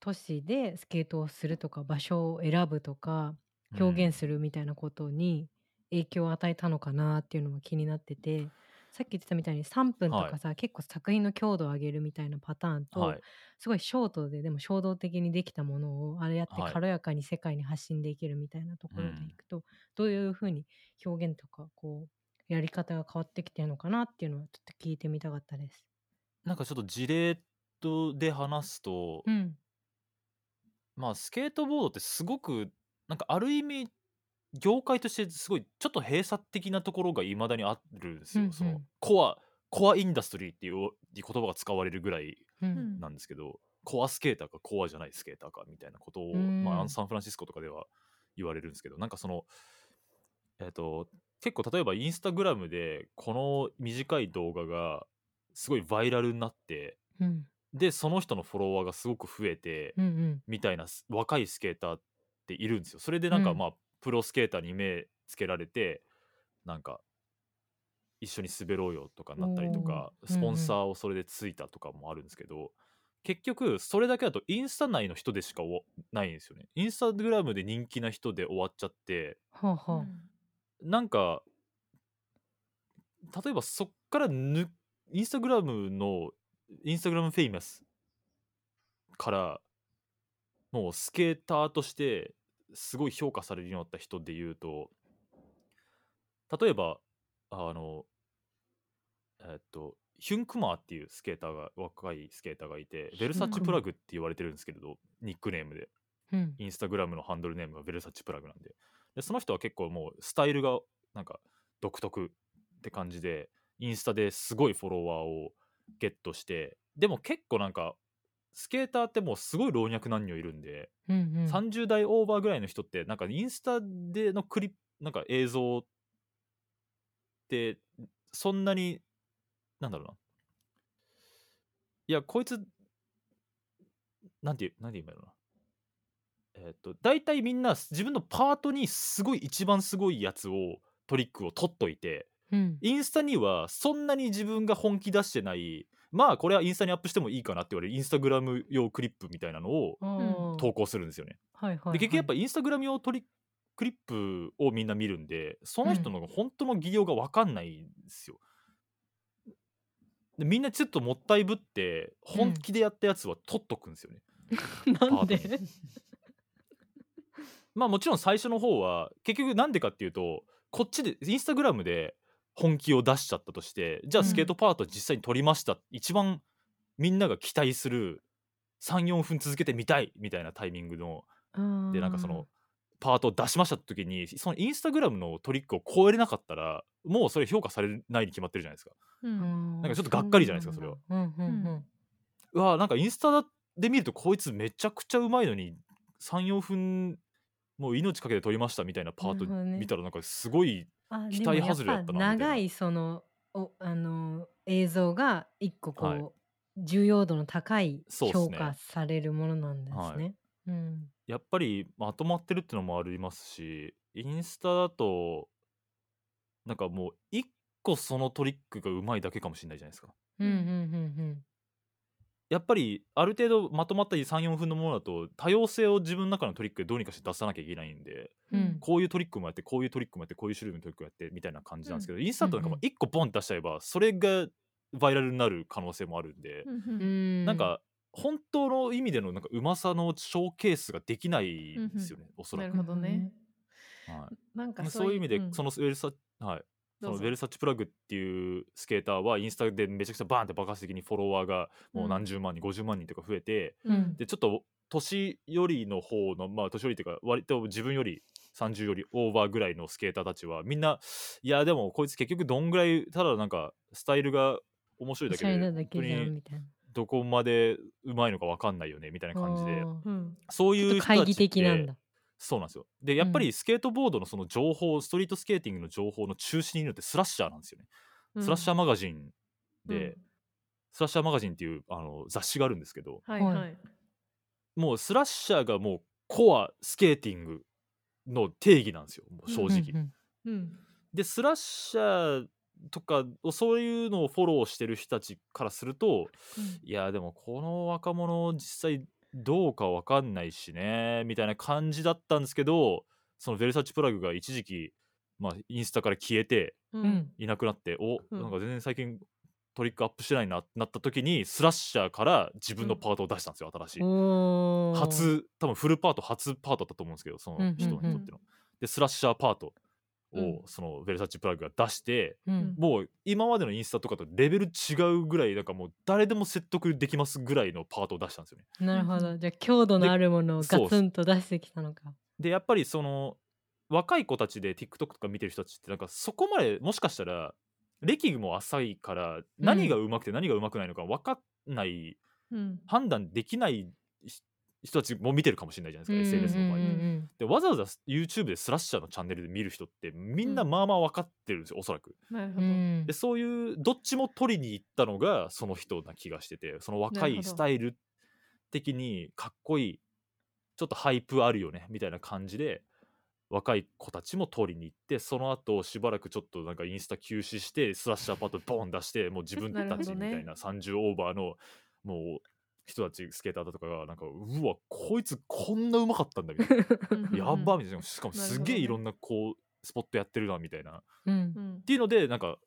都市でスケートをするとか場所を選ぶとか表現するみたいなことに影響を与えたのかなっていうのが気になっててさっき言ってたみたいに3分とかさ、結構作品の強度を上げるみたいなパターンと、うんはい。すごいショートででも衝動的にできたものをあれやってはい。軽やかに世界に発信できるみたいなところでいくと、どういうふうに表現とかこうやり方が変わってきてるのかなっていうのはちょっと聞いてみたかったです。なんかちょっと事例とで話すと、うん、まあスケートボードってすごくなんかある意味業界としてすごいちょっと閉鎖的なところがいまだにあるんですよ、うんうん。そのコアコアインダストリーっていう言葉が使われるぐらいうん。なんですけど、コアスケーターかコアじゃないスケーターかみたいなことを、うんまあ、サンフランシスコとかでは言われるんですけどなんかそのえっ、と結構例えばインスタグラムでこの短い動画がすごいバイラルになってうんでその人のフォロワーがすごく増えて、うんうん。みたいなす若いスケーターっているんですよ。それでなんかうん。まあ、プロスケーターに目つけられてなんか一緒に滑ろうよとかなったりとかスポンサーをそれでついたとかもあるんですけど、結局それだけだとインスタ内の人でしかおないんですよね。インスタグラムで人気な人で終わっちゃってはあはあ。なんか例えばそっからぬインスタグラムのインスタグラムフェイマスからもうスケーターとしてすごい評価されるようになった人で言うと例えばあのえっとヒュンクマーっていうスケーターが若いスケーターがいてベルサッチプラグって言われてるんですけれどニックネームで。うん。インスタグラムのハンドルネームがベルサッチプラグなんで。でその人は結構もうスタイルがなんか独特って感じでインスタですごいフォロワーをゲットしてでも結構なんかスケーターってもうすごい老若男女いるんで、うんうん。30代オーバーぐらいの人ってなんかインスタでのクリップなんか映像ってそんなになんだろうな。いやこいつなんてなんて言うんだろうなえーっと大体みんな自分のパートにすごい一番すごいやつをトリックを取っといてうんインスタにはそんなに自分が本気出してないまあこれはインスタにアップしてもいいかなって言われるインスタグラム用クリップみたいなのを投稿するんですよね。はいはいはいで結局やっぱインスタグラム用トリクリップをみんな見るんでその人の本当の技量が分かんないんですよ。でみんなちょっともったいぶって本気でやったやつは取っとくんですよね。なんで？パートまあもちろん最初の方は結局なんでかっていうとこっちでインスタグラムで本気を出しちゃったとしてじゃあスケートパート実際に撮りました、一番みんなが期待する34分続けてみたいみたいなタイミングのでなんかそのパートを出しましたって時にそのインスタグラムのトリックを超えれなかったらもうそれ評価されないに決まってるじゃないですか。うん。なんかちょっとがっかりじゃないですかそれは。うんうんうん。うわなんかインスタで見るとこいつめちゃくちゃうまいのに34分もう命かけて撮りましたみたいなパート見たらなんかすごいあ期待外れだぱったなみたいな。長いそのおあの映像が一個こう、はい。重要度の高い評価されるものなんですはい。ね。うん。やっぱりまとまってるってのもありますしインスタだとなんかもう一個そのトリックがうまいだけかもしれないじゃないですか。うんうんうんやっぱりある程度まとまった34分のものだと多様性を自分の中のトリックでどうにかして出さなきゃいけないんでうん。うんこういうトリックもやってこういうトリックもやってこういう種類のトリックもやってみたいな感じなんですけど、インスタントなんかもうんうん1個ボンって出しちゃえばそれがバイラルになる可能性もあるんで、うんううんんなんか本当の意味でのなんかうまさのショーケースができないんですよね、おそらく。なる。ほどね。はい。なんかそういう意味で、ん。そのウェルサはい、そのウェルサッチプラグっていうスケーターはインスタでめちゃくちゃバーンって爆発的にフォロワーがもう何十万人、50万人とか増えてうん。でちょっと年寄りの方のまあ年寄りっていうか割と自分より30よりオーバーぐらいのスケーターたちはみんないやでもこいつ結局どんぐらいただなんかスタイルが面白いだけで。どこまでうまいのか分かんないよねみたいな感じで。うん。そういう人たちって的なんだ。そうなんですよ。でやっぱうりスケートボードのその情報ストリートスケーティングの情報の中心にいるのってスラッシャーなんですよね、うん。スラッシャーマガジンで、うん。スラッシャーマガジンっていうあの雑誌があるんですけどははい。はい。い。もうスラッシャーがもうコアスケーティングの定義なんですよ正直、うんうんうん。でスラッシャーとかをそういうのをフォローしてる人たちからするといやでもこの若者実際どうかわかんないしねみたいな感じだったんですけどそのベルサッチプラグが一時期、まあ、インスタから消えてううん。んいなくなってお、うん。なんか全然最近トリックアップしてないなってなった時にスラッシャーから自分のパートを出したんですよ、新しい。初多分フルパート初パートだったと思うんですけどその人にとっての。でスラッシャーパートを、うんそのベルサッチプラグが出してうんもう今までのインスタとかとレベル違うぐらいなんかもう誰でも説得できますぐらいのパートを出したんですよね。なるほど。じゃあ強度のあるものをガツンと出してきたのか。でやっぱりその若い子たちで TikTok とか見てる人たちってなんかそこまでもしかしたら歴も浅いから何が上手くて何が上手くないのか分かんない、うん判断できないし人たちも見てるかもしれないじゃないですか、SNS の場合。でわざわざ YouTube でスラッシャーのチャンネルで見る人ってみんなまあまあ分かってるんですよ、おそらく。なるほど。うん。でそういうどっちも取りに行ったのがその人な気がしててその若いスタイル的にかっこいいちょっと hype あるよねみたいな感じで若い子たちも取りに行ってその後しばらくちょっとなんかインスタ休止してスラッシャーパートボーン出してもう自分たちみたいな30オーバーのもう人たちスケーターだとかがなんかうわこいつこんなうまかったんだみたいな。やっばみたいな。しかもすげえいろんなこうスポットやってるなみたいな。っていうのでなんか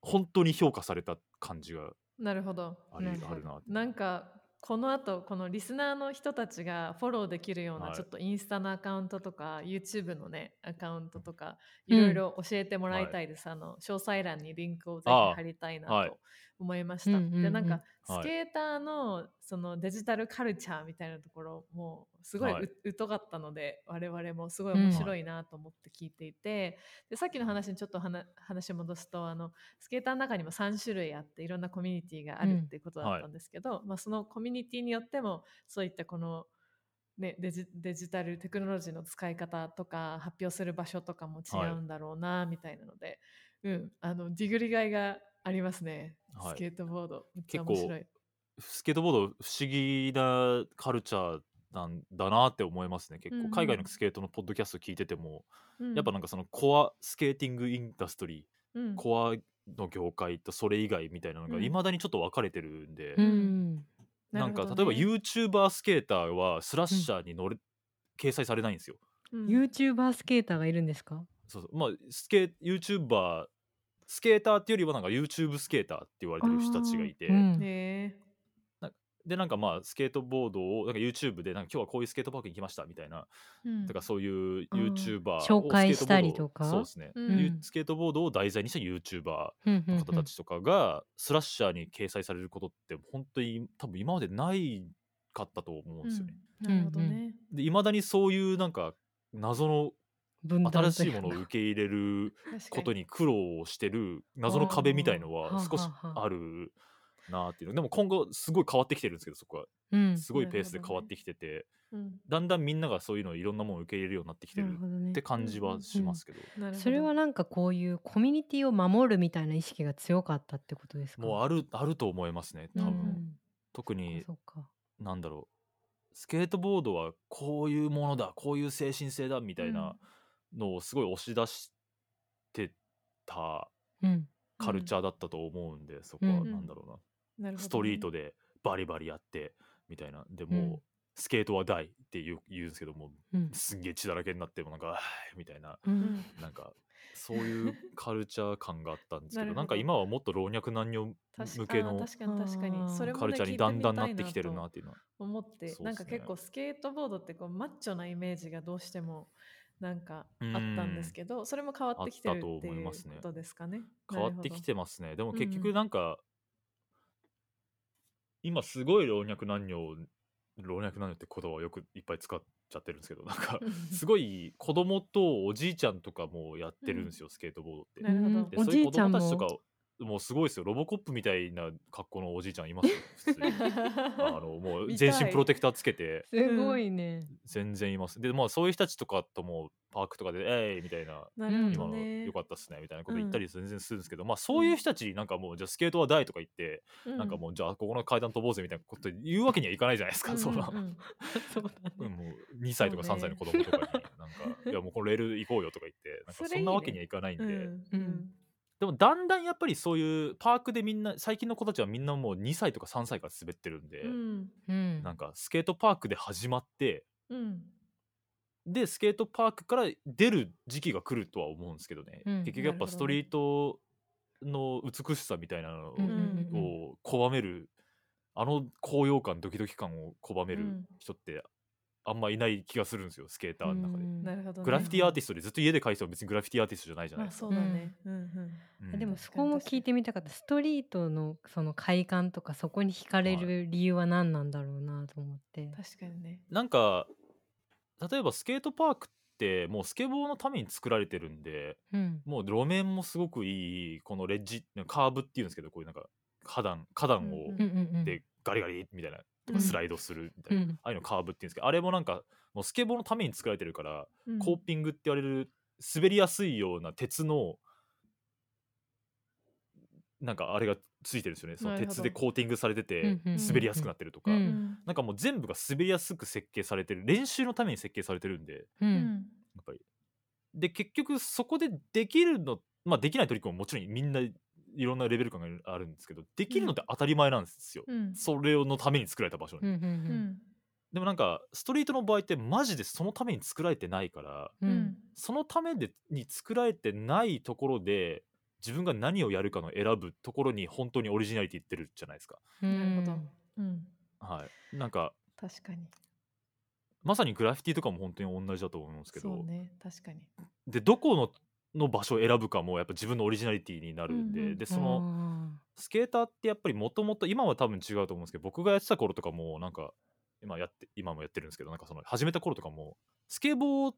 本当に評価された感じがなるほど。あるななんかこの後このリスナーの人たちがフォローできるようなはい。ちょっとインスタのアカウントとか YouTube のねアカウントとかうん。いろいろ教えてもらいたいです、あの詳細欄にリンクをぜひ貼りたいなはい。と思いました、うんうんうん。でなんかはい。スケーターのそのデジタルカルチャーみたいなところもすごい、はい。う疎かったので我々もすごい面白いなと思って聞いていて、でさっきの話にちょっと話戻すとあのスケーターの中にも3種類あっていろんなコミュニティがあるってい。うことだったんですけど、まあ、そのコミュニティによってもそういったこの、ね、デジデジタルテクノロジーの使い方とか発表する場所とかも違うんだろうなみたいなので、うん、あのディグリがいがありますね、はい。スケートボード。めっちゃ結構面白い。スケートボード不思議なカルチャーなんだなって思いますね結うんうん。構海外のスケートのポッドキャスト聞いてても、うん。やっぱなんかそのコアスケーティングインダストリーうん。コアの業界とそれ以外みたいなのがうん。いまだにちょっと分かれてるんで、うんなんかるほどね。例えば YouTuber スケーターはスラッシャーに乗る、掲載されないんですよ。うん。YouTuber スケーターがいるんですか？そうそう。まあスケ YouTuber スケーターっていうよりはなんか YouTube スケーターって言われてる人たちがいて、うん。ねでなんかまあスケートボードをなんか YouTube でなんか今日はこういうスケートパークに来ましたみたいな、うん。だからそういう YouTuber を紹介したりスケートボードとか。そうですね、うん。ゆスケートボードを題材にした YouTuber の方たちとかがスラッシャーに掲載されることって本当に多分今までないかったと思うんですよね。うん。なるほどね。でいまだにそういうなんか謎の新しいものを受け入れることに苦労をしてる謎の壁みたいのは少しあるなっていうの。でも今後すごい変わってきてるんですけどそこは。うん。すごいペースで変わってきてて、うん。だんだんみんながそういうのをいろんなものを受け入れるようになってきてるって感じはしますけど、なるほど。それはなんかこういうコミュニティを守るみたいな意識が強かったってことですか？もうあるあると思いますね多分、うん特にそうか。なんだろうスケートボードはこういうものだこういう精神性だみたいなのをすごい押し出してたうん。カルチャーだったと思うんで、そこはうん。なんだろうな、ね。ストリートでバリバリやってみたいな。でも、うん。スケートは大って言う言うんですけどもうん。すんげえ血だらけになってもなんかみたいな。ううん。んなんかそういうカルチャー感があったんですけど ど。なんか今はもっと老若男女向けの確かに確かに。それカルチャーにだんだんなってきてるなっていうのは。思って、ね。なんか結構スケートボードってこうマッチョなイメージがどうしてもなんかあったんですけどそれも変わってきてるあっていう思いますね。ことですかね。変わってきてますね。でも結うん局なんか、今すごい老若男女老若男女って言葉をよくいっぱい使っちゃってるんですけどなんかすごい子供とおじいちゃんとかもやってるんですよ、スケートボードって。なるほど。うんおでそういう子じいちゃんも供たちとかもうすごいですよ。ロボコップみたいな格好のおじいちゃんいますよ普通に。あのもう見たい。全身プロテクターつけて。すごいね。全然います。でまあそういう人たちとかともパークとかで「えい!」みたいななるほ今のよかったっすねみたいなこと言ったり全然するんですけど、まあそういう人たちなんかもうじゃあスケートは大とか言って、なんかもうじゃあここの階段飛ぼうぜみたいなこと言うわけにはいかないじゃないですか、そんな、うんうん。そうだうんもう2歳とかそうね3歳の子供とかになんか「いやもうこのレール行こうよ」とか言ってなんかそんなわけにはいかないんで。うん。うんでもだんだんやっぱりそういうパークでみんな最近の子たちはみんなもう2歳とか3歳から滑ってるんで、うん。うん。なんかスケートパークで始まってうん。でスケートパークから出る時期が来るとは思うんですけどね、うん。結局やっぱストリートの美しさみたいなのを,、うんうんうん。拒めるあの高揚感ドキドキ感を拒めるうん。人ってあんまいない気がするんですよスケーターの中で、うん。なるほどね。グラフィティアーティストでずっと家で描いても別にグラフィティアーティストじゃないじゃないまあですか、そうだね。うん。うん。うんでもそこも聞いてみたかった。ストリートのその快感とかそこに惹かれる理由は何なんだろうなと思って、確かにね。なんか例えばスケートパークってもうスケボーのために作られてるんでうん。もう路面もすごくいいこのレッジカーブっていうんですけどこういうなんか花壇花壇を、うんうんうんうん。でガリガリみたいなとうん。かスライドするみたいな、うん。ああいうのカーブっていうんですけどあれもなんかもうスケボーのために作られてるから、うん。コーピングって言われる滑りやすいような鉄のなんかあれがついてるんですよね。その鉄でコーティングされてて滑りやすくなってるとか、うん。うんなんかもう全部が滑りやすく設計されてる練習のために設計されてるんでううんん。やっぱり。で結局そこでできるのまあできないトリックももちろんみんないろんなレベル感があるんですけどできるのって当たり前なんですよ、うん。それのために作られた場所に、うんうんうん。でもなんかストリートの場合ってマジでそのために作られてないからううん。んそのためでに作られてないところで自分が何をやるかの選ぶところに本当にオリジナリティいってるじゃないですか。うんなるほど。うん。はい。なんか確かに。まさにグラフィティとかも本当に同じだと思うんですけど、そうね。確かに。でどこのの場所を選ぶかもやっぱ自分のオリジナリティになるんで、うんうん。でそのスケーターってやっぱりもともと今は多分違うと思うんですけど僕がやってた頃とかもなんか今やって今もやってるんですけどなんかその始めた頃とかもスケボー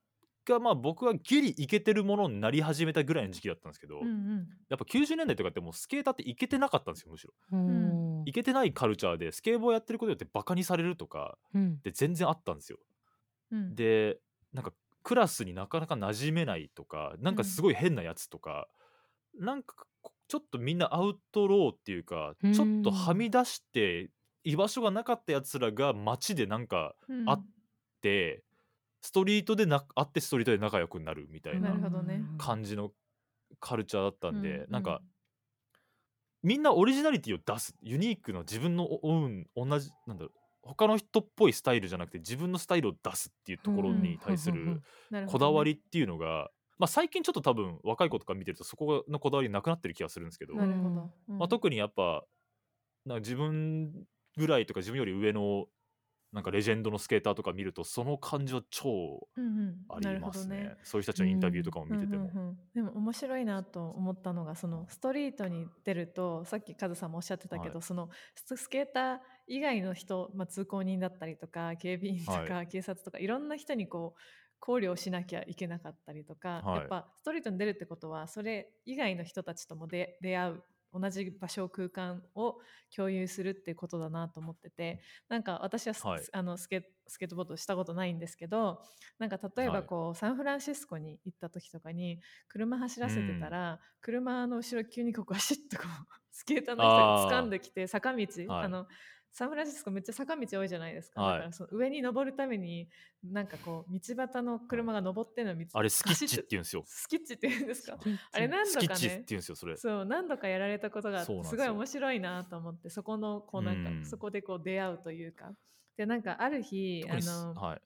がまあ僕はギリイケてるものになり始めたぐらいの時期だったんですけど、うんうん。やっぱ90年代とかってもうスケーターってイケてなかったんですよむしろ。うんイケてないカルチャーでスケボーやってることによってバカにされるとかうん。って全然あったんですよ。うん。でなんかクラスになかなか馴染めないとかなんかすごい変なやつとか、なんかこちょっとみんなアウトローっていうか、うん。ちょっとはみ出して居場所がなかったやつらが街でなんかうん。あでストリートでな会ってストリートで仲良くなるみたいな感じのカルチャーだったんで、うんなんかみんなオリジナリティを出すユニークの自分のオン同じなんだろう他の人っぽいスタイルじゃなくて自分のスタイルを出すっていうところに対すうんうんうん。るこだわりっていうのが、まあ、最近ちょっと多分若い子とか見てるとそこのこだわりなくなってる気がするんですけど、なるほど。うん。まあ、特にやっぱなんか自分ぐらいとか自分より上のなんかレジェンドのスケーターとか見るとその感じは超うんうん。ありますね。ねそういう人たちのインタビューとかも見てても、うんうんうん。でも面白いなと思ったのがそのストリートに出るとさっきカズさんもおっしゃってたけど、はそのススケーター以外の人、まあ、通行人だったりとか警備員とか、は警察とかいろんな人にこう考慮をしなきゃいけなかったりとか、はい。やっぱストリートに出るってことはそれ以外の人たちとも出出会う同じ場所空間を共有するっていうことだなと思っててなんか私はス,、はい。あのスケスケートボードしたことないんですけどなんか例えはい。ばこう、サンフランシスコに行った時とかに車走らせてたら、車の後ろ急にこうガシッとこうスケーターの人が掴んできて坂道、はい。あのサンフランシスコめっちゃ坂道多いじゃないですか、はい。だからその上に登るためになんかこう道端の車が登ってるのを見つあれスキッチって言うんですよ。スキッチって言うんですか？あれ何ス度かね。キッチって言うんですよそれ。そう何度かやられたことがすごい面白いなと思ってそこのこうなんか、うん。そこでこう出会うというか。でなんかある日あの、はい。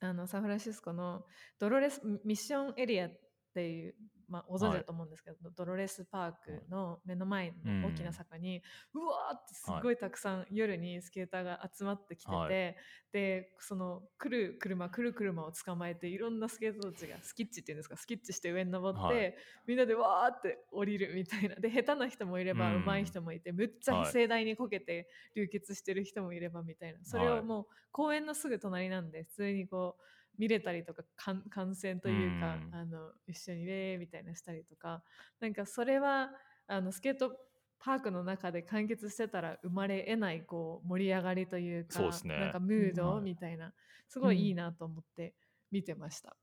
あのサンフランシスコのドロレスミッションエリアっていう、まあ、ご存知だと思うんですけど、ドロレスパークの目の前の大きな坂に、うわーってすっごいたくさん夜にスケーターが集まってきてて、はい。でその来る車来る車を捕まえていろんなスケートたちがスキッチっていうんですかスキッチして上に登って、はい。みんなでわーって降りるみたいな。で下手な人もいればうん。上手い人もいて、むっちゃはい盛大にこけて流血してる人もいればみたいな。それはい。をもう公園のすぐ隣なんで普通にこう見れたりとか観観戦というか、うん。あの一緒にねーみたいなしたりとかなんかそれはあのスケートパークの中で完結してたら生まれ得ないこう盛り上がりというかそうですね。なんかムードはいみたいな、すごいいいなと思って見てました。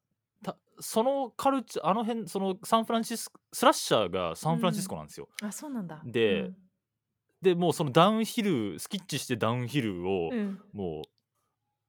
たそのカルチャーあの辺そのサンフランシスコスラッシャーがサンフランシスコなんですよ、あそうなんだ。ででもうそのダウンヒルスキッチしてダウンヒルを、うんうん。もう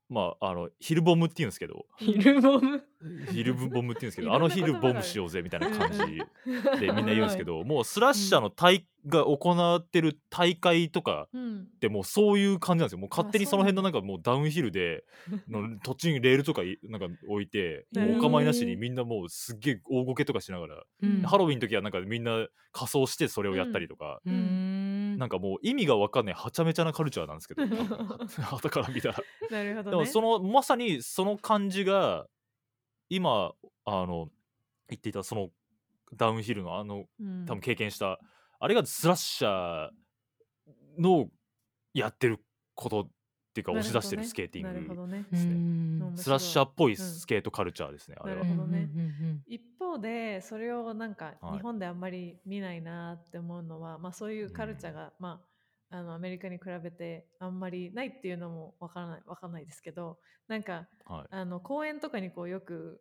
まああのヒルボムって言うんですけど。ヒルボム？ヒルボムって言うんですけど あのヒルボムしようぜみたいな感じうんでみんな言うんですけどもうスラッシャーの大が行ってる大会とかうん。ってもうそういう感じなんですよ。もう勝手にあその辺のなんかもうダウンヒルでの土地にレールとかいなんか置いてもうお構いなしにみんなもうすっげえ大ごけとかしながら、うん。ハロウィンの時はなんかみんな仮装してそれをやったりとか、うーんなんかもう意味が分かんないはちゃめちゃなカルチャーなんですけど 後から見たら、なるほどね。でもそのまさにその感じが今あの言っていたそのダウンヒルのあのうん。多分経験した、あれがスラッシャーのやってることっていうか押し出してるスケーティング。なるほどね。うす。ねスラッシャーっぽいうん。スケートカルチャーですね、あれは。一方でそれをなんかはい日本であんまり見ないなって思うのは、まあそういうカルチャーが、まああのアメリカに比べてあんまりないっていうのもわからないわかんないですけどなんかはい、あの公園とかにこうよく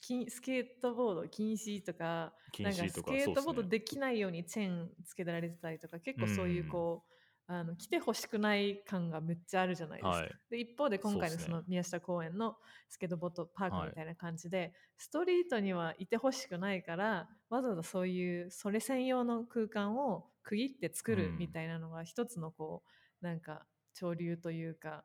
禁スケートボード禁止とか禁なんかスケートボードできないようにチェーンつけられてたりとか結構そういううんこう、あの来てほしくない感がめっちゃあるじゃないですか。はい。で一方で今回のその宮下公園のスケートボードパーはい。クみたいな感じで、ストリートにはいてほしくないからわざわざそういうそれ専用の空間を区切って作るうん。みたいなのが一つのこうなんか潮流というか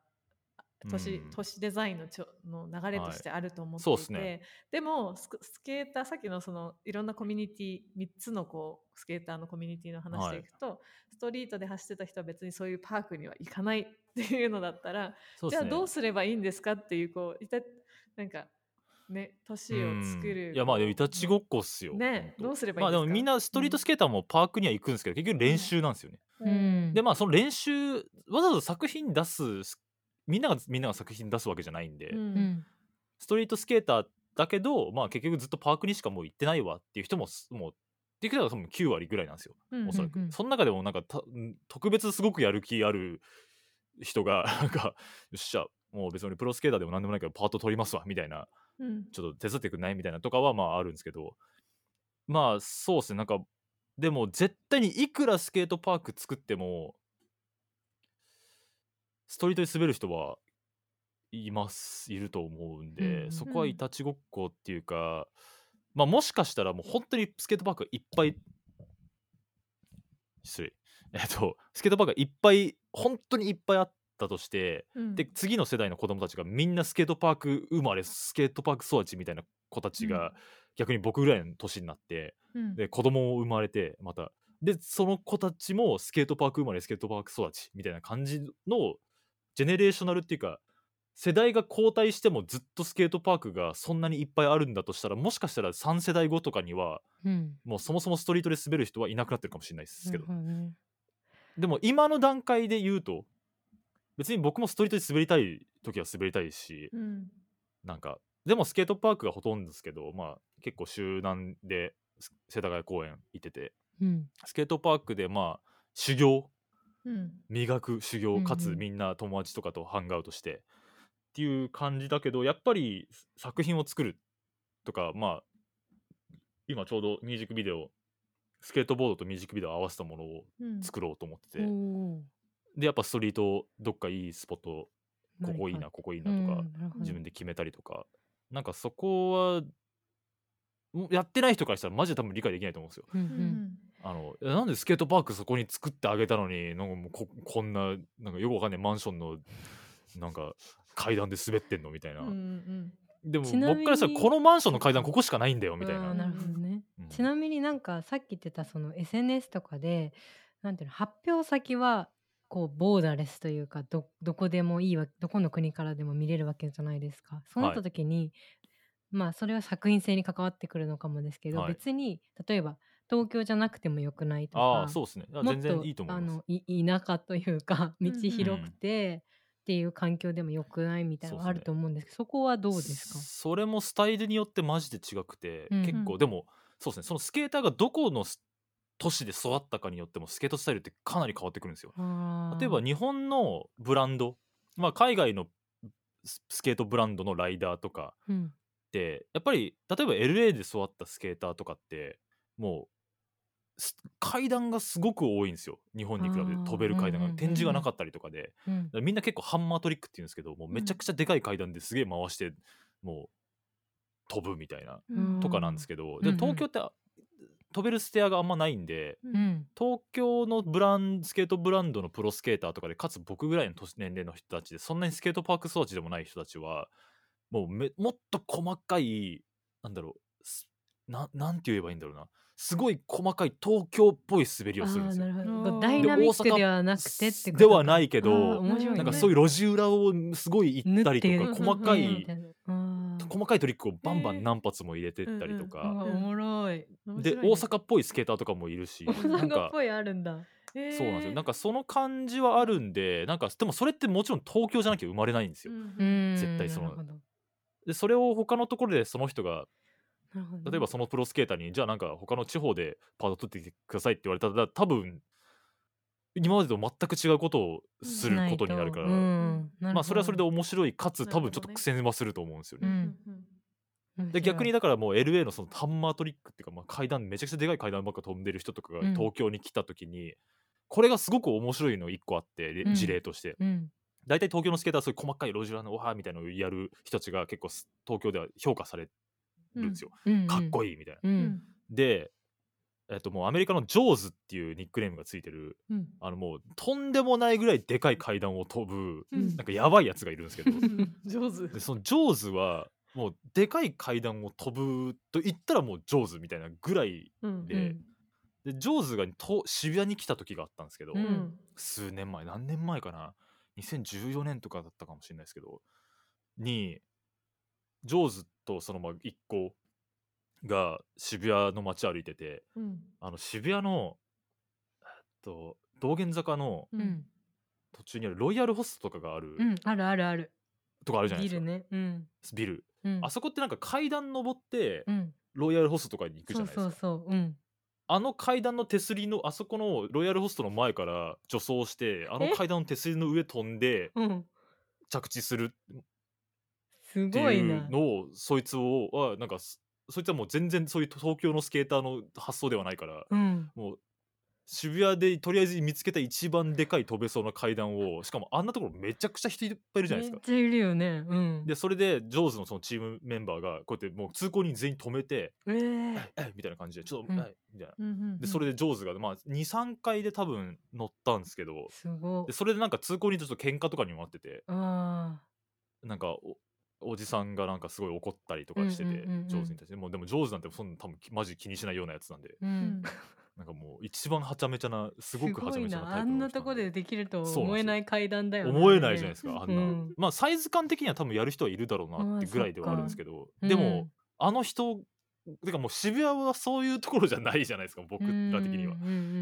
都市,、うん。都市デザインのちょの流れとしてあると思っていて、っすね。でもスケーターさっきのそのいろんなコミュニティ3つのこうスケーターのコミュニティの話でい。くと、ストリートで走ってた人は別にそういうパークには行かないっていうのだったら、じゃあどうすればいいんですかっていうこういたなんかね都市を作るうんいやまあいたちごっこっすよねどうすればいいんですか？まあでもみんなストリートスケーターもパークには行くんですけど、結局練習なんですよね、うん。でまあその練習わざわざ作品出すみんながみんなが作品出すわけじゃないんで、うん。うん。ストリートスケーターだけどまあ結局ずっとパークにしかもう行ってないわっていう人もすもうっていう人が多分9割ぐらいなんですようんおそらく、うんうんその中でもなんか特別すごくやる気ある人が なんかよっしゃもう別にプロスケーターでも何でもないからパート取りますわみたいなうん。ちょっと手伝ってくんないみたいなとかはまああるんですけどまあそうですねなんかでも絶対にいくらスケートパーク作ってもストリートに滑る人はいますいると思うんで、うん。そこはいたちごっこっていうか、まあもしかしたらもう本当にスケートパークがいっぱい失礼。えっとスケートパークがいっぱい本当にいっぱいあったとしてうん。で次の世代の子供たちがみんなスケートパーク生まれスケートパーク育ちみたいな子たちうん。が逆に僕ぐらいの年になって、うん。で子供を生まれてまた。でその子たちもスケートパーク生まれスケートパーク育ちみたいな感じのジェネレーショナルっていうか世代が交代してもずっとスケートパークがそんなにいっぱいあるんだとしたらもしかしたら3世代後とかにはうん。もうそもそもストリートで滑る人はいなくなってるかもしれないですけど、ねでも今の段階で言うと別に僕もストリートで滑りたい時は滑りたいし、うん。なんかでもスケートパークがほとんどですけどまあ結構集団でス世田谷公園行っててうん。スケートパークでまあ修行うん。磨く修行うんうん。かつみんな友達とかとハンガーウトしてっていう感じだけどやっぱり作品を作るとかまあ今ちょうどミュージックビデオスケートボードとミュージックビデオ合わせたものをうん。作ろうと思ってて、おーでやっぱストリートどっかいいスポットここいいなここいいなとか、自分で決めたりとかなんかそこはもうやってない人からしたらマジで多分理解できないと思うんですよ。うんううんんあのえなんでスケートパークそこに作ってあげたのになんかもうここんななんかよくわかんないマンションのなんか階段で滑ってんのみたいな、うんうんでもちなみに。僕からしたらこのマンションの階段ここしかないんだよみたいな、なるほどね、うん。ちなみになんかさっき言ってたその SNS とかでなんていうの発表先はこうボーダーレスというかどどこでもいいわどこの国からでも見れるわけじゃないですか。そうなった時に、まあそれは作品性に関わってくるのかもですけど、はい。別に例えば東京じゃなくてもよくないとかああそうですね。あもっと全然いいと思います。あのい 田舎というか道うんうん。広くて、っていう環境でもよくないみたいなのがあると思うんですけどそこはどうですか？それもスタイルによってマジで違くて、うん。結構でもそうですね。そのスケーターがどこのス都市で育ったかによってもスケートスタイルってかなり変わってくるんですよ。例えば日本のブランド、まあ、海外のススケートブランドのライダーとかうん。ってやっぱり例えば LA で育ったスケーターとかってもうす階段がすごく多いんですよ。日本に比べて。飛べる階段が、うんうん展示がなかったりとかで。うん。だからみんな結構ハンマートリックって言うんですけどもうめちゃくちゃでかい階段ですげえ回してもう飛ぶみたいなうん。とかなんですけど、で東京ってあ飛べるステアがあんまないんでううん。ん東京のブランスケートブランドのプロスケーターとかでかつ僕ぐらいの年年齢の人たちでそんなにスケートパーク育ちでもない人たちはもうめもっと細かいなんだろうすななんて言えばいいんだろうなすごい細かい東京っぽい滑りをするんですよ。ダイナミックではなくてってことではないけどあー面白いね。なんかそういう路地裏をすごい行ったりとか細かうんい細かいトリックをバンバねン何発も入れてったりとうか、わおもろい。で大阪っぽいスケーターとかもいるし大なんか阪っぽいあるんだ。えーそうなんですよ。なんかその感じはあるんでなんかでもそれってもちろん東京じゃなきゃ生まれないんですよ。絶対そのでそれを他のところでその人が例えばそのプロスケーターにじゃあなんか他の地方でパート取ってきてくださいって言われたら多分今までと全く違うことをすることになるから、うん。まあそれはそれでな面白いかつ多分ちょっと苦戦はすると思うんですよね。うん。うんで逆にだからもう LA のそのハンマートリックっていうか、まあ、階段めちゃくちゃでかい階段ばっか飛んでる人とかがうん。東京に来た時に、これがすごく面白いの1個あってでうん。事例として、うん。大体東京のスケーターはそういう細かい路地裏のわーみたいなのをやる人たちが結構す東京では評価されるん。ですよ、うんかっこいいみたいな。で、えっと、もうアメリカのジョーズっていうニックネームがついてるうん。あのもうとんでもないぐらいでかい階段を飛ぶうん。なんかやばいやつがいるんですけど。上手でそのジョーズはもうでかい階段を飛ぶと言ったらもうジョーズみたいなぐらいうん。ででジョーズがと渋谷に来た時があったんですけど、うん。うん数年前何年前かな？2014年とかだったかもしれないですけどにジョーズとそのまあ一行が渋谷の街歩いててうん。あの渋谷のえっと道玄坂の途中にあるロイヤルホストとかがあるうんあるあるある。とこあるじゃないですか、ビルね。うん。ビル。うん。あそこってなんか階段登ってうん。ロイヤルホストとかに行くじゃそうないですか。そうそうう。ん。あの階段の手すりのあそこのロイヤルホストの前から助走してあのえ？階段の手すりの上飛んでうん。着地するすごいな。のをそいつをはなんかすそいつはもう全然そういう東京のスケーターの発想ではないからうん。もう渋谷でとりあえず見つけた一番でかい飛べそうな階段をしかもあんなところめちゃくちゃ人いっぱいいるじゃないですか。めっちゃいるよね。うん。でそれでジョーズのそのチームメンバーがこうやってもう通行人全員止めてえー「えみたいな感じでちょっと、うん。えいみたいな。うんうんでそれでジョーズが、まあ、23回で多分乗ったんですけどでそれでなんか通行人とちょっと喧嘩とかにもなってて。あなんかおおじさんがなんかすごい怒ったりとかしてて、うんうんうんうん。ジョーズに対して。もうでもジョーズなんてそんな多分マジ気にしないようなやつなんで。ーううん。んなんかもう一番はちゃめちゃなすごくはちゃめちゃなタイプあんなとこでできると思えない階段だよね思えないじゃないですかあんな、うん。まあサイズ感的には多分やる人はいるだろうなってぐらいではあるんですけどでも、あの人てかもう渋谷はそういうところじゃないじゃないですか僕ら的には。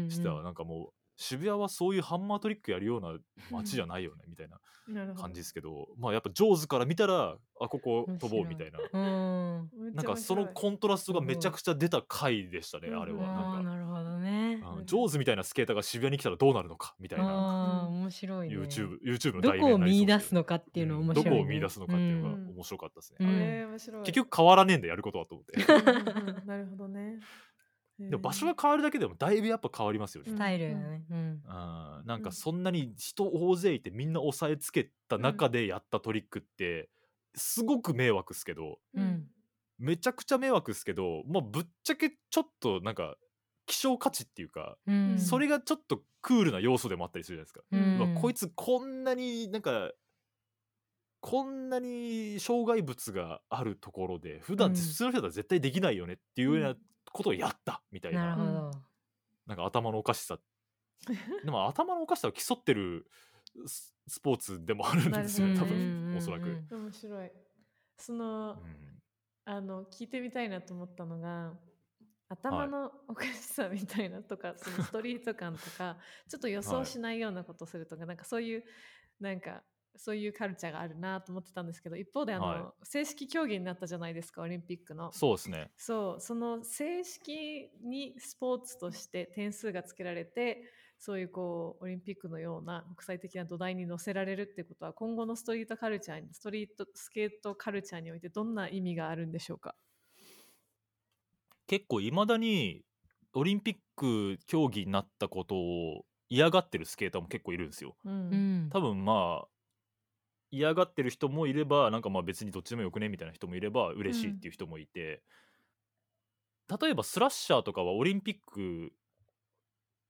してはなんかもう渋谷はそういうハンマートリックやるような街じゃないよねみたいな感じですけどまあやっぱジョーズから見たらあここ飛ぼうみたいな。うん。なんかそのコントラストがめちゃくちゃ出た回でしたねあれは。なんか。なるほどね。うん。ジョーズみたいなスケーターが渋谷に来たらどうなるのかみたいな。面白いね。YouTube, YouTube のどこを題名になりそう見出ですのかっていうのうん。面白い、ね。どこを見出すのかっていうのがうん。面白かったですね。結局変わらねえんだやることはと思って。なるほどね。でも場所が変わるだけでもだいぶやっぱ変わりますよね、うん。スタイルがね、うん。うんなんうん。かそんなに人大勢いてみんな押さえつけた中でやったトリックってすごく迷惑っすけどうん。めちゃくちゃ迷惑っすけどまあぶっちゃけちょっとなんか希少価値っていうか、うん。それがちょっとクールな要素でもあったりするじゃないですか、うん。うわこいつこんなになんかこんなに障害物があるところで普段、うん。普通の人だったら絶対できないよねっていうようなことをやったみたいな、なるほど、なんか頭のおかしさ。でも頭のおかしさを競ってるススポーツでもあるんですよ。ね多分おそらく、うん面白い。その、うん。あの聞いてみたいなと思ったのが頭のおかしさみたいなとか、そのストリート感とかちょっと予想しないようなことをするとか、なんかそういうなんかそういうカルチャーがあるなと思ってたんですけど一方であの、は正式競技になったじゃないですかオリンピックの。そうですね。そう。その正式にスポーツとして点数がつけられてそういうこうオリンピックのような国際的な土台に乗せられるってことは今後のストリートカルチャーにストリートスケートカルチャーにおいてどんな意味があるんでしょうか？結構いまだにオリンピック競技になったことを嫌がってるスケーターも結構いるんですよ。うん。うん。多分まあ嫌がってる人もいればなんかまあ別にどっちでもよくねみたいな人もいれば嬉しいっていう人もいて、例えばスラッシャーとかはオリンピック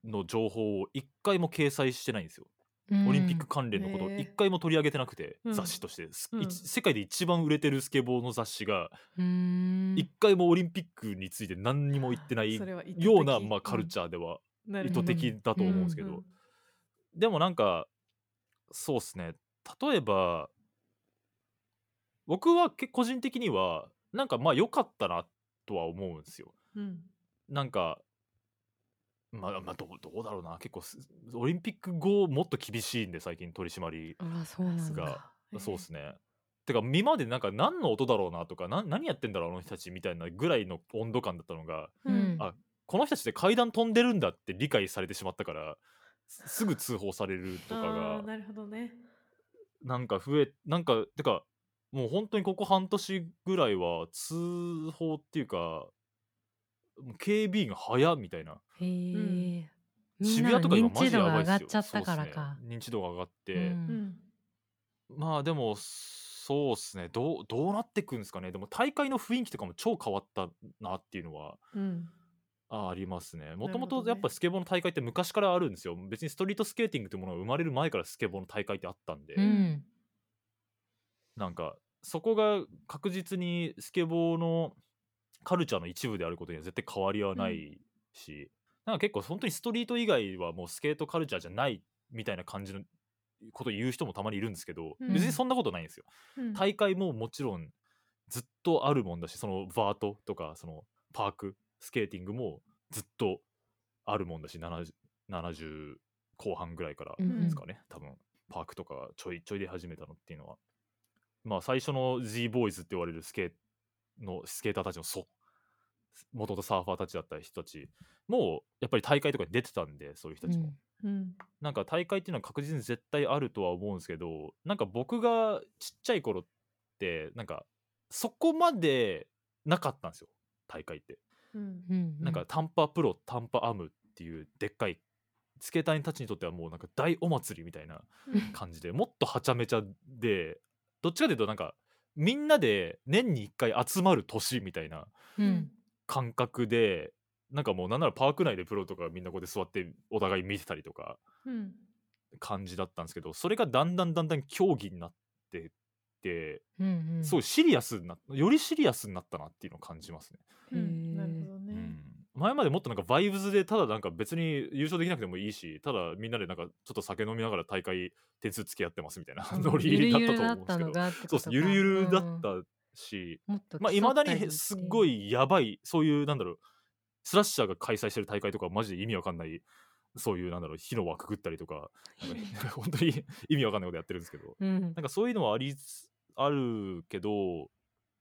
の情報を一回も掲載してないんですよ、うん。オリンピック関連のことを一回も取り上げてなくて、うん。雑誌として、すうん。世界で一番売れてるスケボーの雑誌がうん。一回もオリンピックについて何にも言ってないような、まあ、カルチャーでは意図的だと思うんですけど、うん。でもなんかそうっすね例えば僕はけ個人的にはなんかまあ良かったなとは思うんですよ。うん。なんかまあ、まあ、どうどうだろうな。結構すオリンピック後もっと厳しいんで最近取り締まりあらそうなんが。だそうっすね。てか今までなんか何の音だろうなとかな何やってんだろうあの人たちみたいなぐらいの温度感だったのがうん。あこの人たちって階段飛んでるんだって理解されてしまったからすすぐ通報されるとかあがーなるほどねなんか増えなんかてかもう本当にここ半年ぐらいは通報っていうか警備員が早っみたいな。へえ、渋谷とか今マジやばいっすよ上がっちゃったからそうっかすね認知度が上がって、うん。うん。まあでもそうっすね。どうどうなってくんですかね。でも大会の雰囲気とかも超変わったなっていうのはうんあありますね。もともとやっぱスケボーの大会って昔からあるんですよ。別にストリートスケーティングというものが生まれる前からスケボーの大会ってあったんで、うんなんかそこが確実にスケボーのカルチャーの一部であることには絶対変わりはないし、なんか結構本当にストリート以外はもうスケートカルチャーじゃないみたいな感じのことを言う人もたまにいるんですけど、うん別にそんなことないんですよ。うん大会ももちろんずっとあるもんだしそのバートとかそのパークスケーティングもずっとあるもんだし 70, 70後半ぐらいからうんですかね、多分。パークとかがちょいちょい出始めたのっていうのは。まあ最初の G ボーイズって言われるスケのスケーターたちの祖。もともとサーファーたちだった人たち。もやっぱり大会とかに出てたんでそういう人たちも、うん。なんか大会っていうのは確実に絶対あるとは思うんですけどなんか僕がちっちゃい頃ってなんかそこまでなかったんですよ。大会って、うんうんなんかタンパプロタンパアムっていうでっかいスケーターたちにとってはもうなんか大お祭りみたいな感じでもっとはちゃめちゃでどっちかというとなんかみんなで年に1回集まる年みたいなうん。感覚でなんかもうなんならパーク内でプロとかみんなここで座ってお互い見てたりとかうん。感じだったんですけどそれがだんだんだんだん競技になってってうんうん。すごいシリアスになよりシリアスになったなっていうのを感じますね、うん前までもっとなんかバイブズでただなんか別に優勝できなくてもいいしただみんなでなんかちょっと酒飲みながら大会点数付き合ってますみたいなうんノリだったと思うんですけど。そうですゆるゆるだっうんたし、まあいまだにすっごいやばいそういうなんだろうスラッシャーが開催してる大会とかはマジで意味わかんないそういうなんだろう火の輪くぐったりとかなんか本当に意味わかんないことやってるんですけどうんなんかそういうのはありつあるけど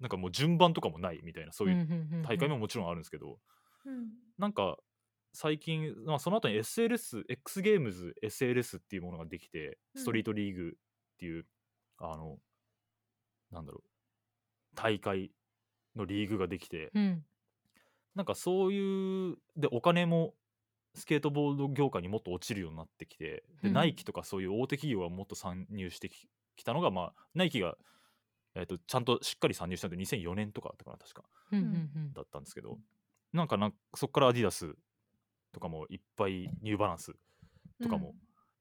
なんかもう順番とかもないみたいなそういう大会ももちろんあるんですけど、うん。なんか最近、まあ、その後に SLS、X ゲームズ SLS っていうものができて、ストリートリーグっていう、あの、なんだろう、大会のリーグができて、うん。なんかそういう、で、お金もスケートボード業界にもっと落ちるようになってきて、で、うん。ナイキとかそういう大手企業がもっと参入してききたのが、まあ、ナイキが、えっとちゃんとしっかり参入したので2004年とかだったかな確か。うんうん。だったんですけどなんかなそこからアディダスとかもいっぱいニューバランスとかも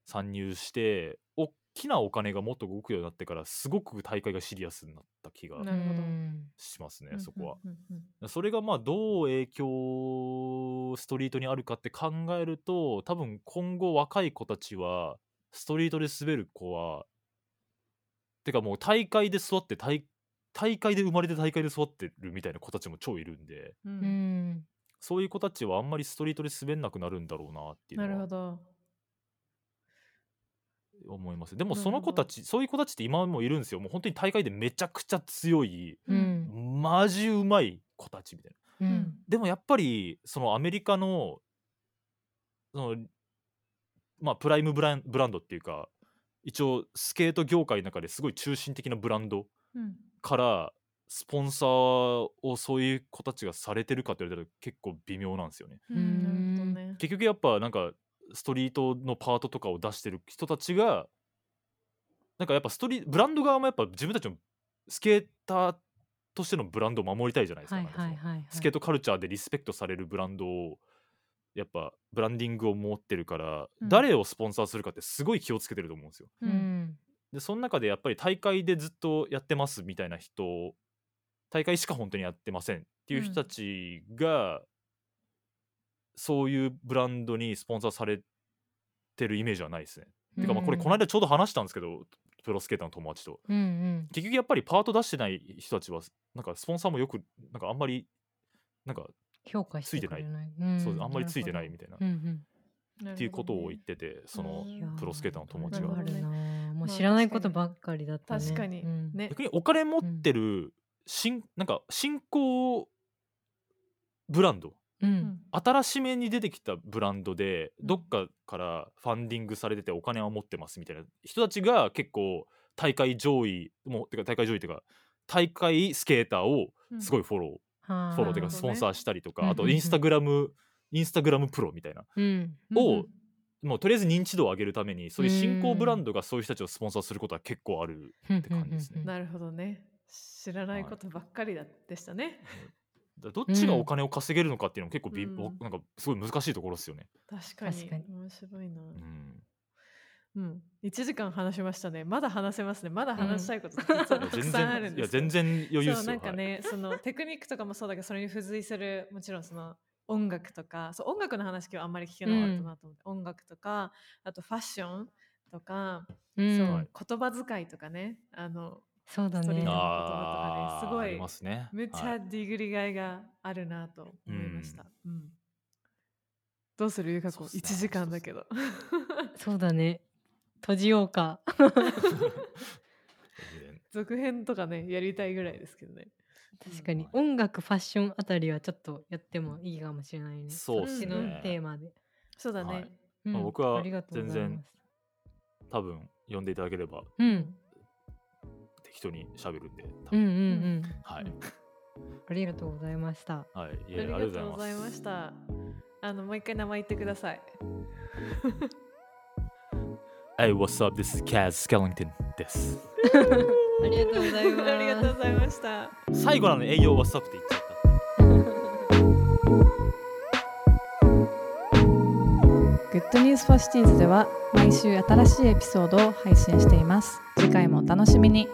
参入して、大きなお金がもっと動くようになってからすごく大会がシリアスになった気がしますね、うんそこは。うんうんうん。それがまあどう影響ストリートにあるかって考えると多分今後若い子たちはストリートで滑る子はてかもう大会で育って大大会で生まれて大会で育ってるみたいな子たちも超いるんで。ううん。んそういう子たちはあんまりストリートで滑んなくなるんだろうなっていうなるほど。思いますでもその子たちそういう子たちって今もいるんですよ。もう本当に大会でめちゃくちゃ強いうん。マジうまい子たちみたいな。うん。でもやっぱりそのアメリカのそのまあプライムブランブランドっていうか一応スケート業界の中ですごい中心的なブランドうんからスポンサーをそういう子たちがされてるかって言われたら結構微妙なんですよね。結局やっぱなんかストリートのパートとかを出してる人たちがなんかやっぱストリブランド側もやっぱ自分たちのスケーターとしてのブランドを守りたいじゃないですか。はいなんかそのはいはいはいスケートカルチャーでリスペクトされるブランドをやっぱブランディングを持ってるから、うん誰をスポンサーするかってすごい気をつけてると思うんですよ。ううんんでその中でやっぱり大会でずっとやってますみたいな人大会しか本当にやってませんっていう人たちが、そういうブランドにスポンサーされてるイメージはないですね。てかまあこれこの間ちょうど話したんですけどプロスケーターの友達と。うんうん。結局やっぱりパート出してない人たちはなんかスポンサーもよくなんかあんまりなんか評価してくれない。そうあんまりついてないみたいな、うんうん。っていうことを言っててそのプロスケーターの友達がもまあう知らないことばっかりだったね。確かに。うん。ね。逆にお金持ってる新、なんか新興ブランド。ううん。ん新しめに出てきたブランドでうん。どっかからファンディングされててお金は持ってますみたいな人たちが結構大会上位もうてか大会上位っていうか大会スケーターをすごいフォロー、はあフォローっていうかスポンサーしたりとか、うあとインスタグラムインスタグラムプロみたいな。うん。をもうとりあえず認知度を上げるためにそういう新興ブランドがそういう人たちをスポンサーすることは結構あるって感じですね。なるほどね。知らないことばっかりだでしたね。だからどっちがお金を稼げるのかっていうのも結構び、うん。僕なんかすごい難しいところですよね。確かに。面白いな。うん、うん。1時間話しましたね。まだ話せますね。まだ話したいことたく全さんあるんですけど全然余裕っそうすよ。なんかね、そのテクニックとかもそうだけどそれに付随するもちろんその音楽とかそう音楽の話今日あんまり聞けなかったなと思って、音楽とかあとファッションとか、うんそうはい言葉遣いとかねあのそうだね。言葉とかねすごいありますね。めっちゃはい。ディグリがいがあるなと思いました。うん。どうする？ゆかこね。1時間だけど。そうだね。閉じようか。続編とかねやりたいぐらいですけどね。確かに音楽ファッションあたりはちょっとやってもいいかもしれないねそうっすっちのね。テーマで、そうだね。はいうんまあ僕はありがとうございます多分呼んでいただければうん適当に喋るんで。多分うんうんうんはい、うんありがとうございましたはい、いありがとうございま。した。あのもう一回名前言ってください。Hey, what's up? This is Kaz Skellington です。ありがとうございますありがとうございました。最後なのに、 Hey yo what's up って言っちゃった。 Good News for Cities では毎週新しいエピソードを配信しています。次回もお楽しみに。